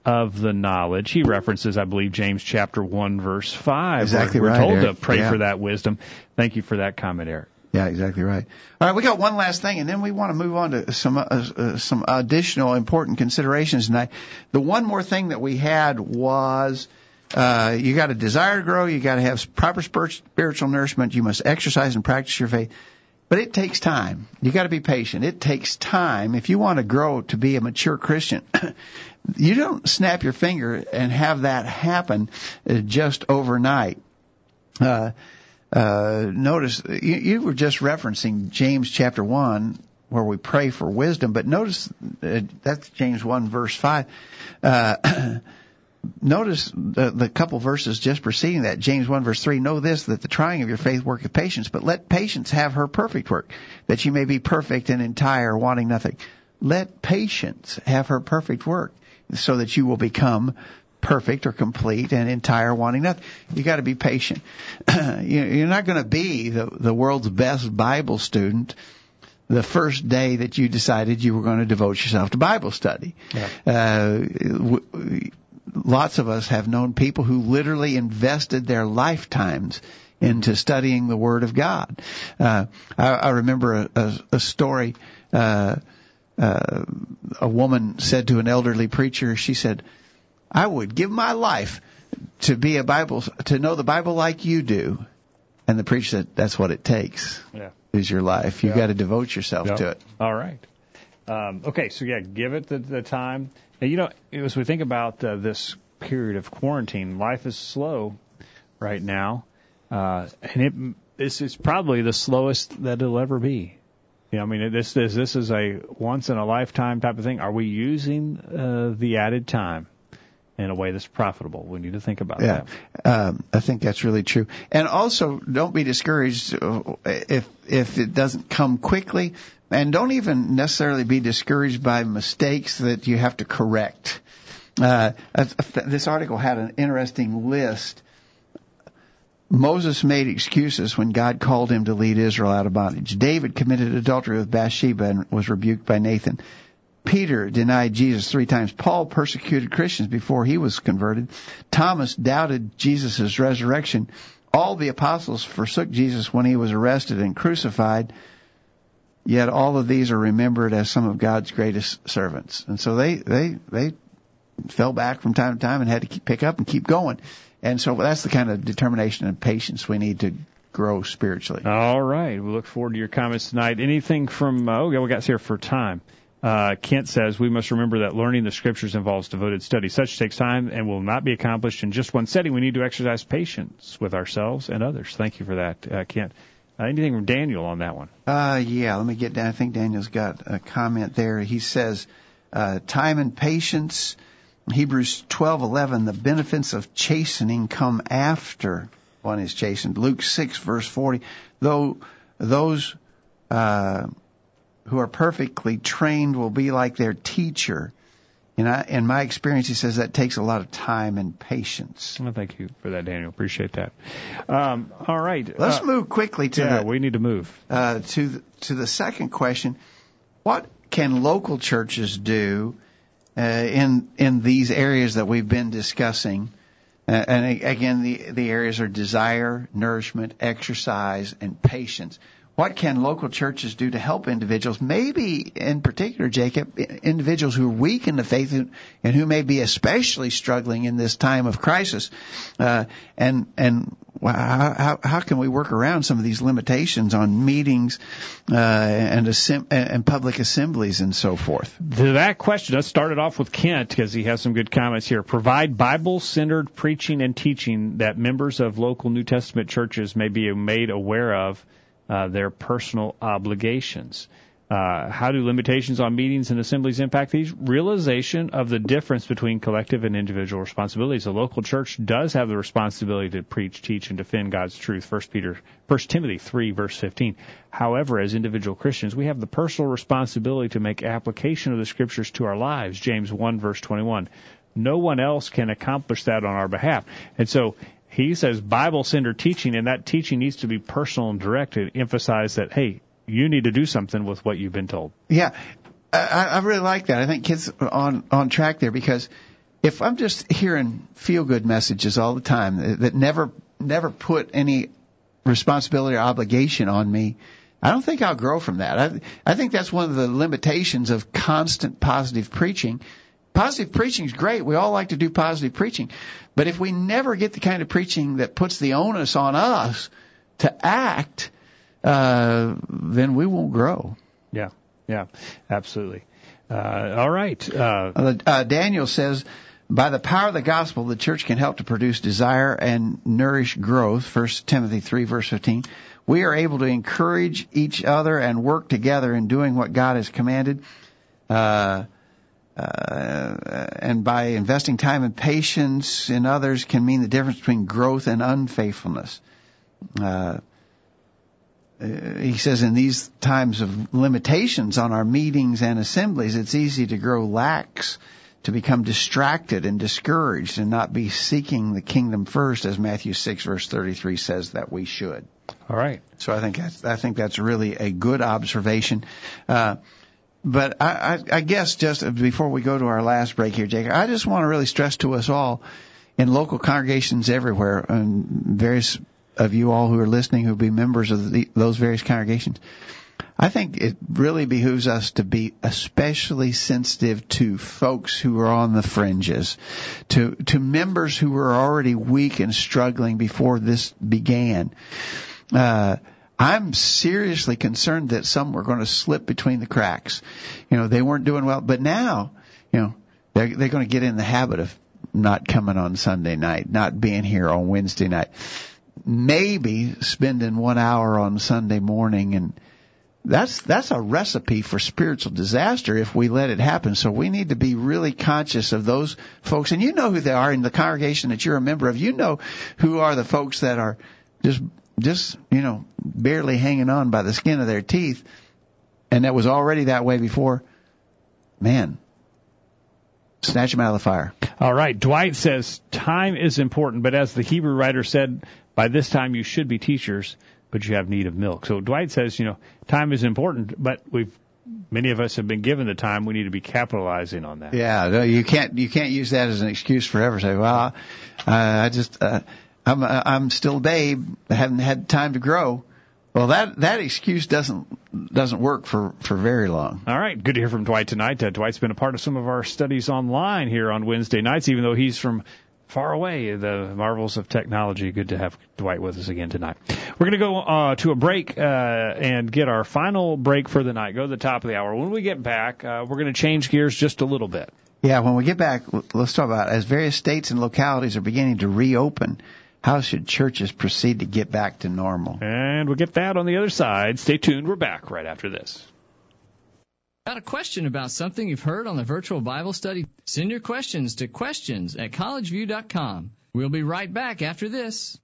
of the knowledge. He references, I believe, James chapter 1, verse 5. Exactly we're, right, We're told Eric. to pray Yeah. for that wisdom. Thank you for that comment, Eric. Yeah, exactly right. All right, we got one last thing, and then we want to move on to some uh, uh, some additional important considerations tonight. The one more thing that we had was uh, you got a desire to grow, you got to have proper spiritual nourishment, you must exercise and practice your faith. But it takes time. You got to be patient. It takes time. If you want to grow to be a mature Christian, you don't snap your finger and have that happen uh, just overnight. Uh, uh, notice you, you were just referencing James chapter one, where we pray for wisdom, but notice uh, that's James one verse five. Uh, notice the, the couple verses just preceding that, James 1 verse 3, know this, that the trying of your faith worketh patience, but let patience have her perfect work, that you may be perfect and entire, wanting nothing. Let patience have her perfect work, so that you will become perfect or complete and entire, wanting nothing. You got to be patient. You- You're not going to be the, the world's best Bible student the first day that you decided you were going to devote yourself to Bible study. Yeah. Uh, w- lots of us have known people who literally invested their lifetimes into studying the Word of God. Uh, I, I remember a, a, a story. Uh, uh, a woman said to an elderly preacher, she said, "I would give my life to be a Bible to know the Bible like you do." And the preacher said, "That's what it takes. Yeah. Is your life. You've Yeah. got to devote yourself Yep. to it." All right. Um, okay, so yeah, give it the, the time. And you know, as we think about uh, this period of quarantine, life is slow right now, uh, and it this is probably the slowest that it'll ever be. You know, I mean, this this this is a once in a lifetime type of thing. Are we using uh, the added time in a way that's profitable? We need to think about Yeah, that. um, I think that's really true. And also, don't be discouraged uh, if if it doesn't come quickly, and don't even necessarily be discouraged by mistakes that you have to correct. Uh, this article had an interesting list. Moses made excuses when God called him to lead Israel out of bondage. David committed adultery with Bathsheba and was rebuked by Nathan. Peter denied Jesus three times. Paul persecuted Christians before he was converted. Thomas doubted Jesus' resurrection. All the apostles forsook Jesus when he was arrested and crucified. Yet all of these are remembered as some of God's greatest servants. And so they, they, they fell back from time to time and had to keep, pick up and keep going. And so that's the kind of determination and patience we need to grow spiritually. All right. We look forward to your comments tonight. Anything from, uh, oh, yeah, we got here for time. Uh, Kent says we must remember that learning the scriptures involves devoted study. Such takes time and will not be accomplished in just one setting. We need to exercise patience with ourselves and others. Thank you for that, uh, Kent. Uh, anything from Daniel on that one? Uh, yeah, let me get down. I think Daniel's got a comment there. He says, uh, time and patience. Hebrews 12:11, the benefits of chastening come after one is chastened. Luke 6 verse 40, though those uh, who are perfectly trained will be like their teacher. And I, in my experience, he says that takes a lot of time and patience. Well, thank you for that, Daniel. Appreciate that. Um, all right. Let's uh, move quickly to yeah, the we need to move. uh, to the, to the second question, what can local churches do uh, in in these areas that we've been discussing? Uh, and again, the the areas are desire, nourishment, exercise, and patience. What can local churches do to help individuals, maybe in particular, Jacob, individuals who are weak in the faith and, who may be especially struggling in this time of crisis? Uh, and and how, how how can we work around some of these limitations on meetings uh, and, assemb- and public assemblies and so forth? To that question, let's start it off with Kent because he has some good comments here. Provide Bible centered preaching and teaching that members of local New Testament churches may be made aware of uh, their personal obligations. Uh, how do limitations on meetings and assemblies impact these? Realization of the difference between collective and individual responsibilities. A local church does have the responsibility to preach, teach, and defend God's truth. First Peter, First Timothy three verse fifteen. However, as individual Christians, we have the personal responsibility to make application of the scriptures to our lives. James one verse twenty one. No one else can accomplish that on our behalf. And so he says Bible center teaching, and that teaching needs to be personal and direct to emphasize that, hey, you need to do something with what you've been told. Yeah, I, I really like that. I think kids are on on track there because if I'm just hearing feel good messages all the time that, that never never put any responsibility or obligation on me, I don't think I'll grow from that. I I think that's one of the limitations of constant positive preaching. Positive preaching is great. We all like to do positive preaching. But if we never get the kind of preaching that puts the onus on us to act, uh, then we won't grow. Yeah, yeah, absolutely. Uh, all right. Uh, Uh, uh, Daniel says, by the power of the gospel, the church can help to produce desire and nourish growth. First Timothy 3 verse 15. We are able to encourage each other and work together in doing what God has commanded. Uh, and by investing time and patience in others can mean the difference between growth and unfaithfulness. Uh, uh, he says in these times of limitations on our meetings and assemblies, it's easy to grow lax, to become distracted and discouraged and not be seeking the kingdom first as Matthew 6 verse 33 says that we should. All right. So I think that's I think that's really a good observation. Uh, but I, I, I guess just before we go to our last break here, Jake, I just want to really stress to us all in local congregations everywhere, and various of you all who are listening who be members of the, those various congregations. I think it really behooves us to be especially sensitive to folks who are on the fringes, to to members who were already weak and struggling before this began. Uh, I'm seriously concerned that some were going to slip between the cracks. You know, they weren't doing well, but now, you know, they're they're going to get in the habit of not coming on Sunday night, not being here on Wednesday night, maybe spending one hour on Sunday morning and that's that's a recipe for spiritual disaster if we let it happen. So we need to be really conscious of those folks, and you know who they are in the congregation that you're a member of. You know who are the folks that are just just you know barely hanging on by the skin of their teeth, and that was already that way before. Man, snatch them out of the fire. All right. Dwight says time is important, but as the Hebrew writer said, by this time you should be teachers but you have need of milk. So Dwight says, you know, time is important, but we've many of us have been given the time. We need to be capitalizing on that. Yeah, no, you can't you can't use that as an excuse forever. Say, well, uh, I just uh, I'm I'm still a babe. I haven't had time to grow. Well, that that excuse doesn't doesn't work for for very long. All right, good to hear from Dwight tonight. Uh, Dwight's been a part of some of our studies online here on Wednesday nights, even though he's from far away, the marvels of technology. Good to have Dwight with us again tonight. We're going to go uh, to a break uh, and get our final break for the night. Go to the top of the hour. When we get back, uh, we're going to change gears just a little bit. Yeah, when we get back, let's talk about as various states and localities are beginning to reopen. How should churches proceed to get back to normal? And we'll get that on the other side. Stay tuned. We're back right after this. Got a question about something you've heard on the virtual Bible study? Send your questions to questions at collegeview.com. We'll be right back after this.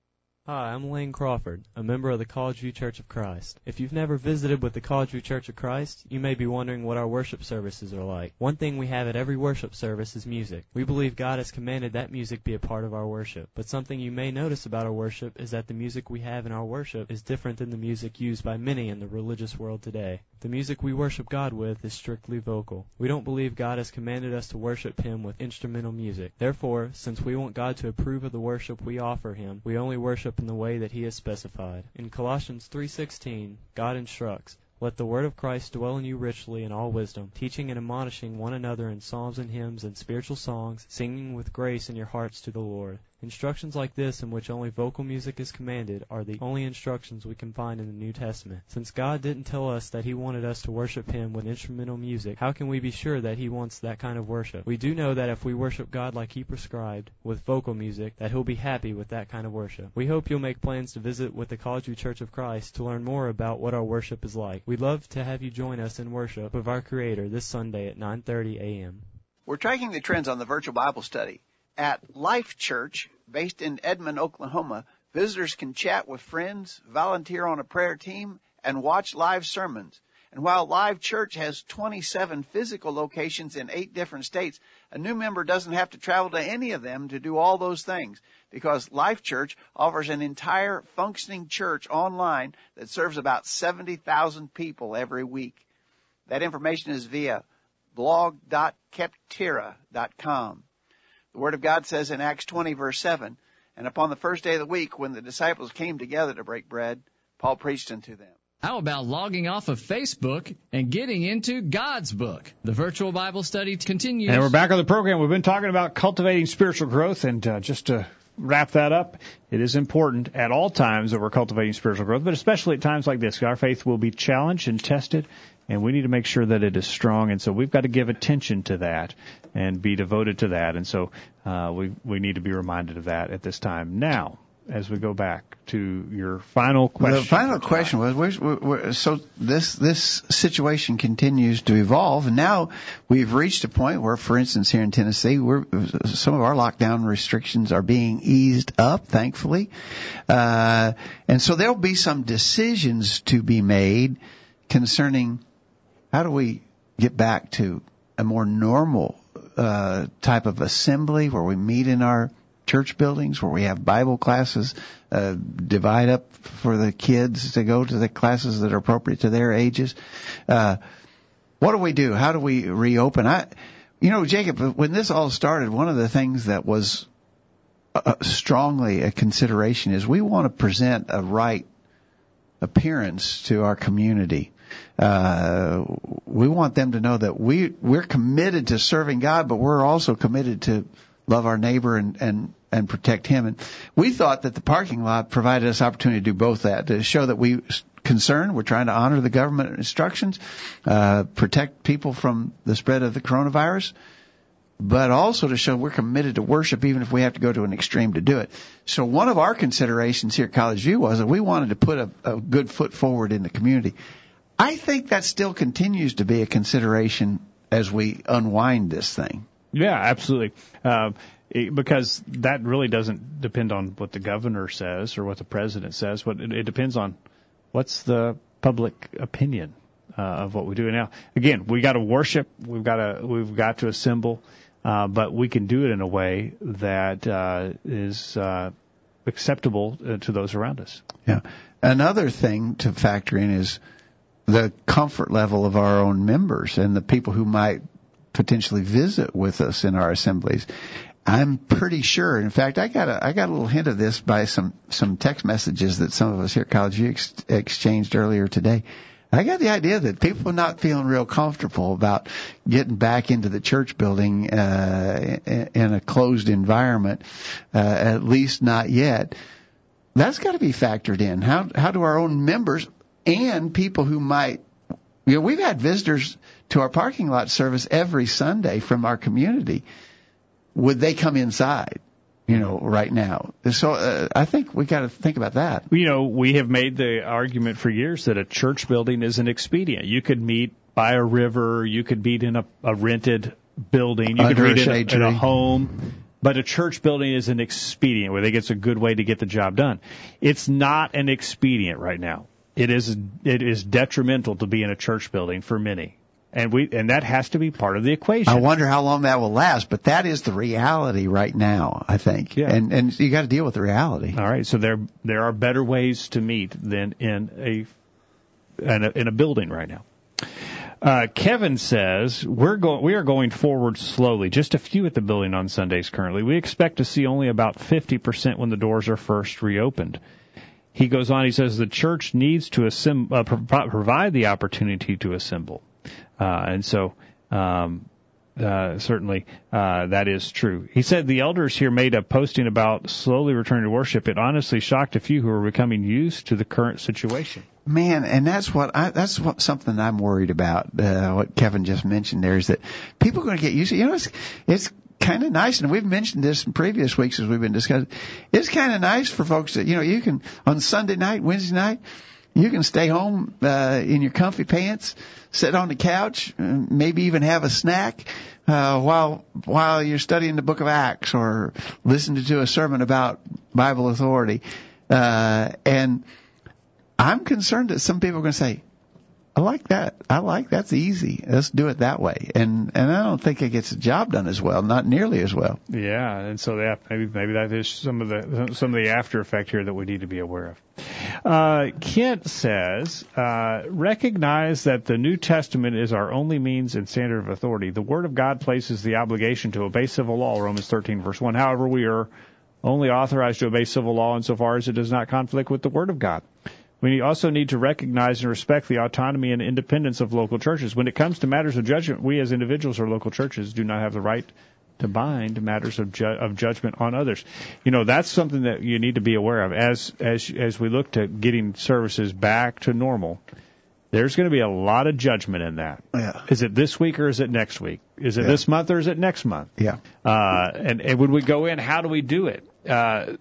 Hi, I'm Lane Crawford, a member of the College View Church of Christ. If you've never visited with the College View Church of Christ, you may be wondering what our worship services are like. One thing we have at every worship service is music. We believe God has commanded that music be a part of our worship. But something you may notice about our worship is that the music we have in our worship is different than the music used by many in the religious world today. The music we worship God with is strictly vocal. We don't believe God has commanded us to worship Him with instrumental music. Therefore, since we want God to approve of the worship we offer Him, we only worship in the way that he has specified. In Colossians 3:16, God instructs, "Let the word of Christ dwell in you richly in all wisdom, teaching and admonishing one another in psalms and hymns and spiritual songs, singing with grace in your hearts to the Lord." Instructions like this, in which only vocal music is commanded, are the only instructions we can find in the New Testament. Since God didn't tell us that He wanted us to worship Him with instrumental music, how can we be sure that He wants that kind of worship? We do know that if we worship God like He prescribed, with vocal music, that He'll be happy with that kind of worship. We hope you'll make plans to visit with the College Church of Christ to learn more about what our worship is like. We'd love to have you join us in worship of our Creator this Sunday at 9:30 a.m. We're tracking the trends on the virtual Bible study. At Life Church, based in Edmond, Oklahoma, visitors can chat with friends, volunteer on a prayer team, and watch live sermons. And while Life Church has 27 physical locations in eight different states, a new member doesn't have to travel to any of them to do all those things because Life Church offers an entire functioning church online that serves about 70,000 people every week. That information is via blog.capterra.com. The Word of God says in Acts 20 verse 7, And upon the first day of the week, when the disciples came together to break bread, Paul preached unto them. How about logging off of Facebook and getting into God's book? The virtual Bible study continues. And we're back on the program. We've been talking about cultivating spiritual growth, and uh, just to wrap that up, it is important at all times that we're cultivating spiritual growth, but especially at times like this. Our faith will be challenged and tested, and we need to make sure that it is strong. And so we've got to give attention to that and be devoted to that. And so uh, we we need to be reminded of that at this time. Now, as we go back to your final question. The final question was, we're, we're, so this this situation continues to evolve, and now we've reached a point where, for instance, here in Tennessee, some of our lockdown restrictions are being eased up, thankfully, uh, and so there'll be some decisions to be made concerning how do we get back to a more normal uh, type of assembly where we meet in our church buildings where we have Bible classes, uh, divide up for the kids to go to the classes that are appropriate to their ages. Uh, what do we do? How do we reopen? I, you know, Jacob, when this all started, one of the things that was uh, strongly a consideration is we want to present a right appearance to our community. Uh, we want them to know that we we're committed to serving God, but we're also committed to love our neighbor and and and protect him. And we thought that the parking lot provided us opportunity to do both that to show that we concerned. We're trying to honor the government instructions, uh, protect people from the spread of the coronavirus, but also to show we're committed to worship even if we have to go to an extreme to do it. So one of our considerations here at College View was that we wanted to put a, a good foot forward in the community. I think that still continues to be a consideration as we unwind this thing. Yeah, absolutely. Uh, because that really doesn't depend on what the governor says or what the president says, it, it depends on what's the public opinion uh, of what we do. Now, again, we got to worship, we've got to we've got to assemble, uh, but we can do it in a way that uh, is uh, acceptable uh, to those around us. Yeah. Another thing to factor in is the comfort level of our own members and the people who might potentially visit with us in our assemblies. I'm pretty sure. In fact, I got a I got a little hint of this by some some text messages that some of us here at College View ex- exchanged earlier today. I got the idea that people are not feeling real comfortable about getting back into the church building uh, in a closed environment, uh, at least not yet. That's got to be factored in. How how do our own members and people who might, you know, we've had visitors to our parking lot service every Sunday from our community. Would they come inside? You know, right now. So uh, I think we got to think about that. You know, we have made the argument for years that a church building is an expedient. You could meet by a river, you could meet in a, a rented building, you Under could meet a in a, in a home. But a church building is an expedient where they get a good way to get the job done. It's not an expedient right now. It is it is detrimental to be in a church building for many, and we and that has to be part of the equation. I wonder how long that will last, but that is the reality right now, I think. Yeah. And and you got to deal with the reality. All right, so there there are better ways to meet than in a in a, in a building right now. Uh, Kevin says we're going we are going forward slowly. Just a few at the building on Sundays currently. We expect to see only about 50% when the doors are first reopened. He goes on. He says the church needs to assemb- uh, pro- provide the opportunity to assemble, and so um, uh, certainly uh, that is true. He said the elders here made a posting about slowly returning to worship. It honestly shocked a few who were becoming used to the current situation. Man, and that's what I, that's what something I'm worried about. Uh, what Kevin just mentioned there is that people are going to get used to. You know, it's it's kind of nice, and we've mentioned this in previous weeks as we've been discussing. It's kind of nice for folks that you know you can on Sunday night, Wednesday night, you can stay home uh, in your comfy pants, sit on the couch, maybe even have a snack uh, while while you're studying the Book of Acts or listening to a sermon about Bible authority, uh, and I'm concerned that some people are going to say, I like that. I like that's easy. Let's do it that way. And and I don't think it gets the job done as well, not nearly as well. Yeah, and so that maybe maybe that is some of the some of the after effect here that we need to be aware of. Uh, Kent says, uh, recognize that the New Testament is our only means and standard of authority. The Word of God places the obligation to obey civil law, Romans 13 verse 1. However, we are only authorized to obey civil law insofar as it does not conflict with the Word of God. We also need to recognize and respect the autonomy and independence of local churches. When it comes to matters of judgment, we as individuals or local churches do not have the right to bind matters of, ju- of judgment on others. You know, that's something that you need to be aware of as as as we look to getting services back to normal. There's going to be a lot of judgment in that. Yeah. Is it this week or is it next week? Is it Yeah. this month or is it next month? Yeah. Uh, and, and when we go in, how do we do it? Uh,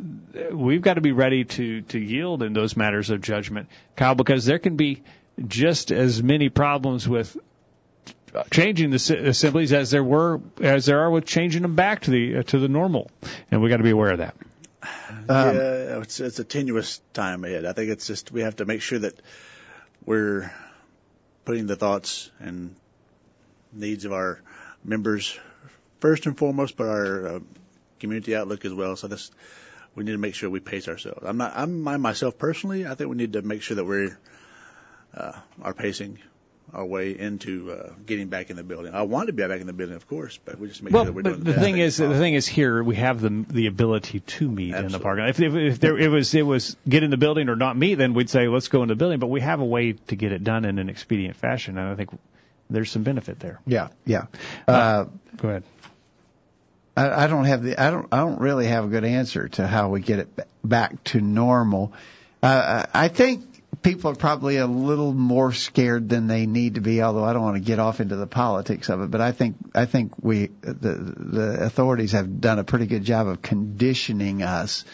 we've got to be ready to, to yield in those matters of judgment, Kyle, because there can be just as many problems with changing the assemblies as there were as there are with changing them back to the uh, to the normal, and we got to be aware of that. Um, yeah, it's, it's a tenuous time ahead. I think it's just we have to make sure that we're putting the thoughts and needs of our members first and foremost, but our uh, community outlook as well. So this, we need to make sure we pace ourselves. I'm not, I'm I myself personally, I think we need to make sure that we're, uh, are pacing our way into uh, getting back in the building. I want to be back in the building, of course, but we just make well, sure that we're but doing the best thing thing is, the thing is here we have the the ability to meet in the parking lot. If, if, if there it was it was get in the building or not meet, then we'd say let's go in the building. But we have a way to get it done in an expedient fashion, and I think there's some benefit there. Yeah, yeah. Uh, Go ahead. I, I don't have the I don't I don't really have a good answer to how we get it back to normal. Uh, I think people are probably a little more scared than they need to be. Although I don't want to get off into the politics of it, but I think I think we the the authorities have done a pretty good job of conditioning us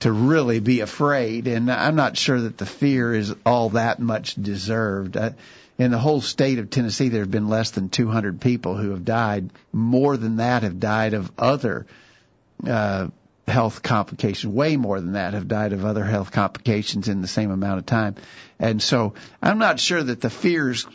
to really be afraid, and I'm not sure that the fear is all that much deserved. Uh, in the whole state of Tennessee, there have been less than 200 people who have died. More than that have died of other uh, health complications. Way more than that have died of other health complications in the same amount of time. And so I'm not sure that the fear is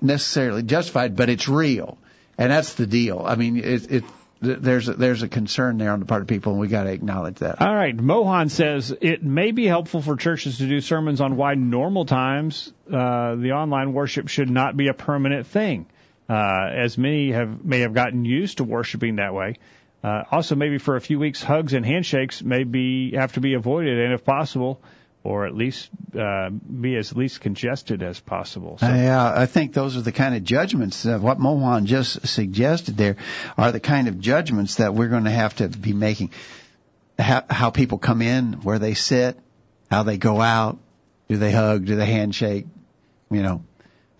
necessarily justified, but it's real, and that's the deal. I mean, it, it there's a, there's a concern there on the part of people, and we got to acknowledge that. All right. Mohan says it may be helpful for churches to do sermons on why normal times uh, the online worship should not be a permanent thing, uh, as many have may have gotten used to worshiping that way. Uh, also, maybe for a few weeks, hugs and handshakes may be have to be avoided, and if possible, or at least uh, be as least congested as possible. So, Yeah, I think those are the kind of judgments that what Mohan just suggested there are the kind of judgments that we're going to have to be making. How, how people come in, where they sit, how they go out, do they hug, do they handshake, you know,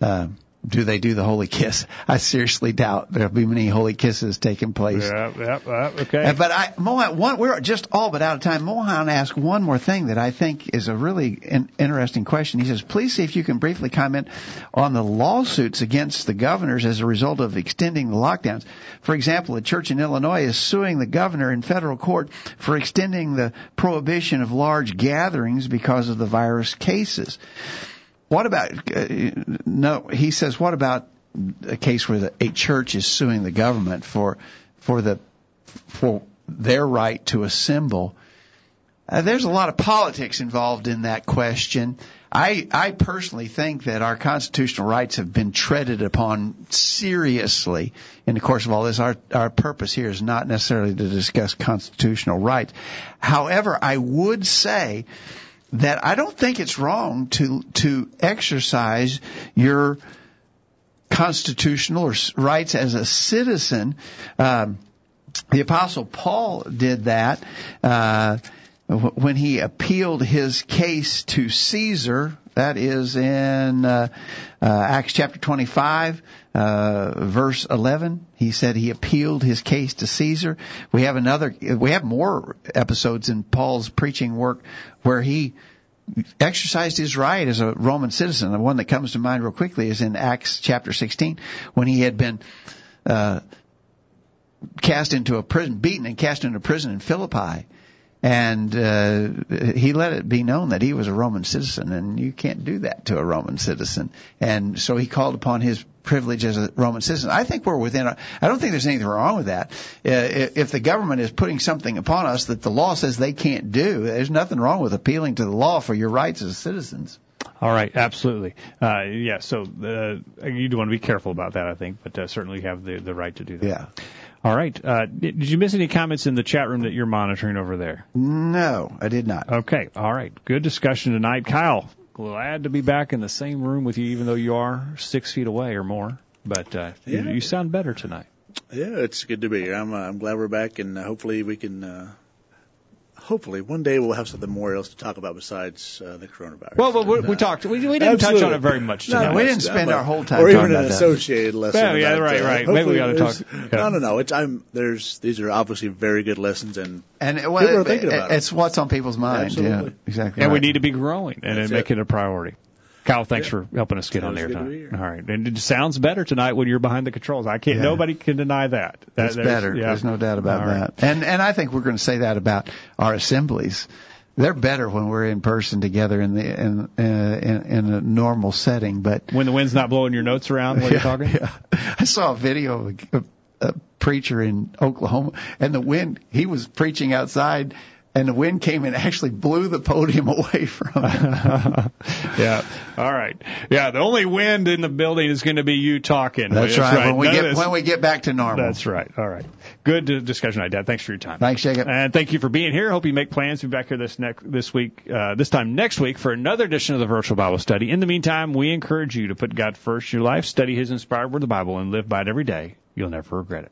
uh, do they do the holy kiss? I seriously doubt there'll be many holy kisses taking place. yeah, yeah, yeah, okay. Uh, But I, Mohan, one, we're just all but out of time. Mohan asked one more thing that I think is a really in, interesting question. He says, please see if you can briefly comment on the lawsuits against the governors as a result of extending the lockdowns. For example, a church in Illinois is suing the governor in federal court for extending the prohibition of large gatherings because of the virus cases. What about, uh, no, he says, what about a case where the, a church is suing the government for, for the, for their right to assemble? Uh, there's a lot of politics involved in that question. I, I personally think that our constitutional rights have been treaded upon seriously in the course of all this. Our, our purpose here is not necessarily to discuss constitutional rights. However, I would say that I don't think it's wrong to to exercise your constitutional rights as a citizen. Um, the apostle Paul did that uh, when he appealed his case to Caesar. That is in uh, uh, Acts chapter 25, uh, verse 11. He said he appealed his case to Caesar. We have another. We have more episodes in Paul's preaching work where he exercised his right as a Roman citizen. The one that comes to mind real quickly is in Acts chapter 16 when he had been uh, cast into a prison, beaten and cast into prison in Philippi. And uh, he let it be known that he was a Roman citizen, and you can't do that to a Roman citizen. And so he called upon his privilege as a Roman citizen. I think we're within. A, I don't think there's anything wrong with that. Uh, if the government is putting something upon us that the law says they can't do, there's nothing wrong with appealing to the law for your rights as citizens. All right, absolutely. Uh, yeah, so uh, you do want to be careful about that, I think, but uh, certainly you have the, the right to do that. Yeah. All right. Uh, did, did you miss any comments in the chat room that you're monitoring over there? No, I did not. Okay. All right. Good discussion tonight. Kyle, glad to be back in the same room with you, even though you are six feet away or more. But uh, you, Yeah. you sound better tonight. Yeah, it's good to be here. I'm uh, I'm glad we're back, and uh, hopefully we can. Uh, hopefully one day we'll have something more else to talk about besides uh, the coronavirus. Well, but we, And, we uh, talked. We, we didn't touch on it very much Not tonight. we didn't spend our whole time or even talking an about that. associated lesson. Yeah, yeah, about, right, uh, right. Maybe we hopefully ought to talk- yeah. No, no, no. It's I'm there's these are obviously very good lessons, and And People well, are thinking about it. it's what's on people's mind. Absolutely. Yeah, exactly. and we need to be growing and That's then make it. it a priority. Kyle, thanks Yeah. for helping us get Yeah, on there was to tonight. All right, and it sounds better tonight when you're behind the controls. I can't. Yeah. Nobody can deny that. that It's better. yeah. There's no doubt about All right. that. And and I think we're going to say that about our assemblies. They're better when we're in person together in the in uh, in, in a normal setting. But When the wind's not blowing your notes around while you're talking. yeah. I saw a video of a, a preacher in Oklahoma, and the wind. He was preaching outside, and the wind came and actually blew the podium away from him. yeah. All right. Yeah. The only wind in the building is going to be you talking. That's, right. When we None get when we get back to normal. That's right. All right. Good discussion, Dad. Thanks for your time. Thanks, Jacob. And thank you for being here. Hope you make plans to be back here this next this week, uh, this time next week for another edition of the Virtual Bible Study. In the meantime, we encourage you to put God first in your life, study His inspired Word of the Bible, and live by it every day. You'll never regret it.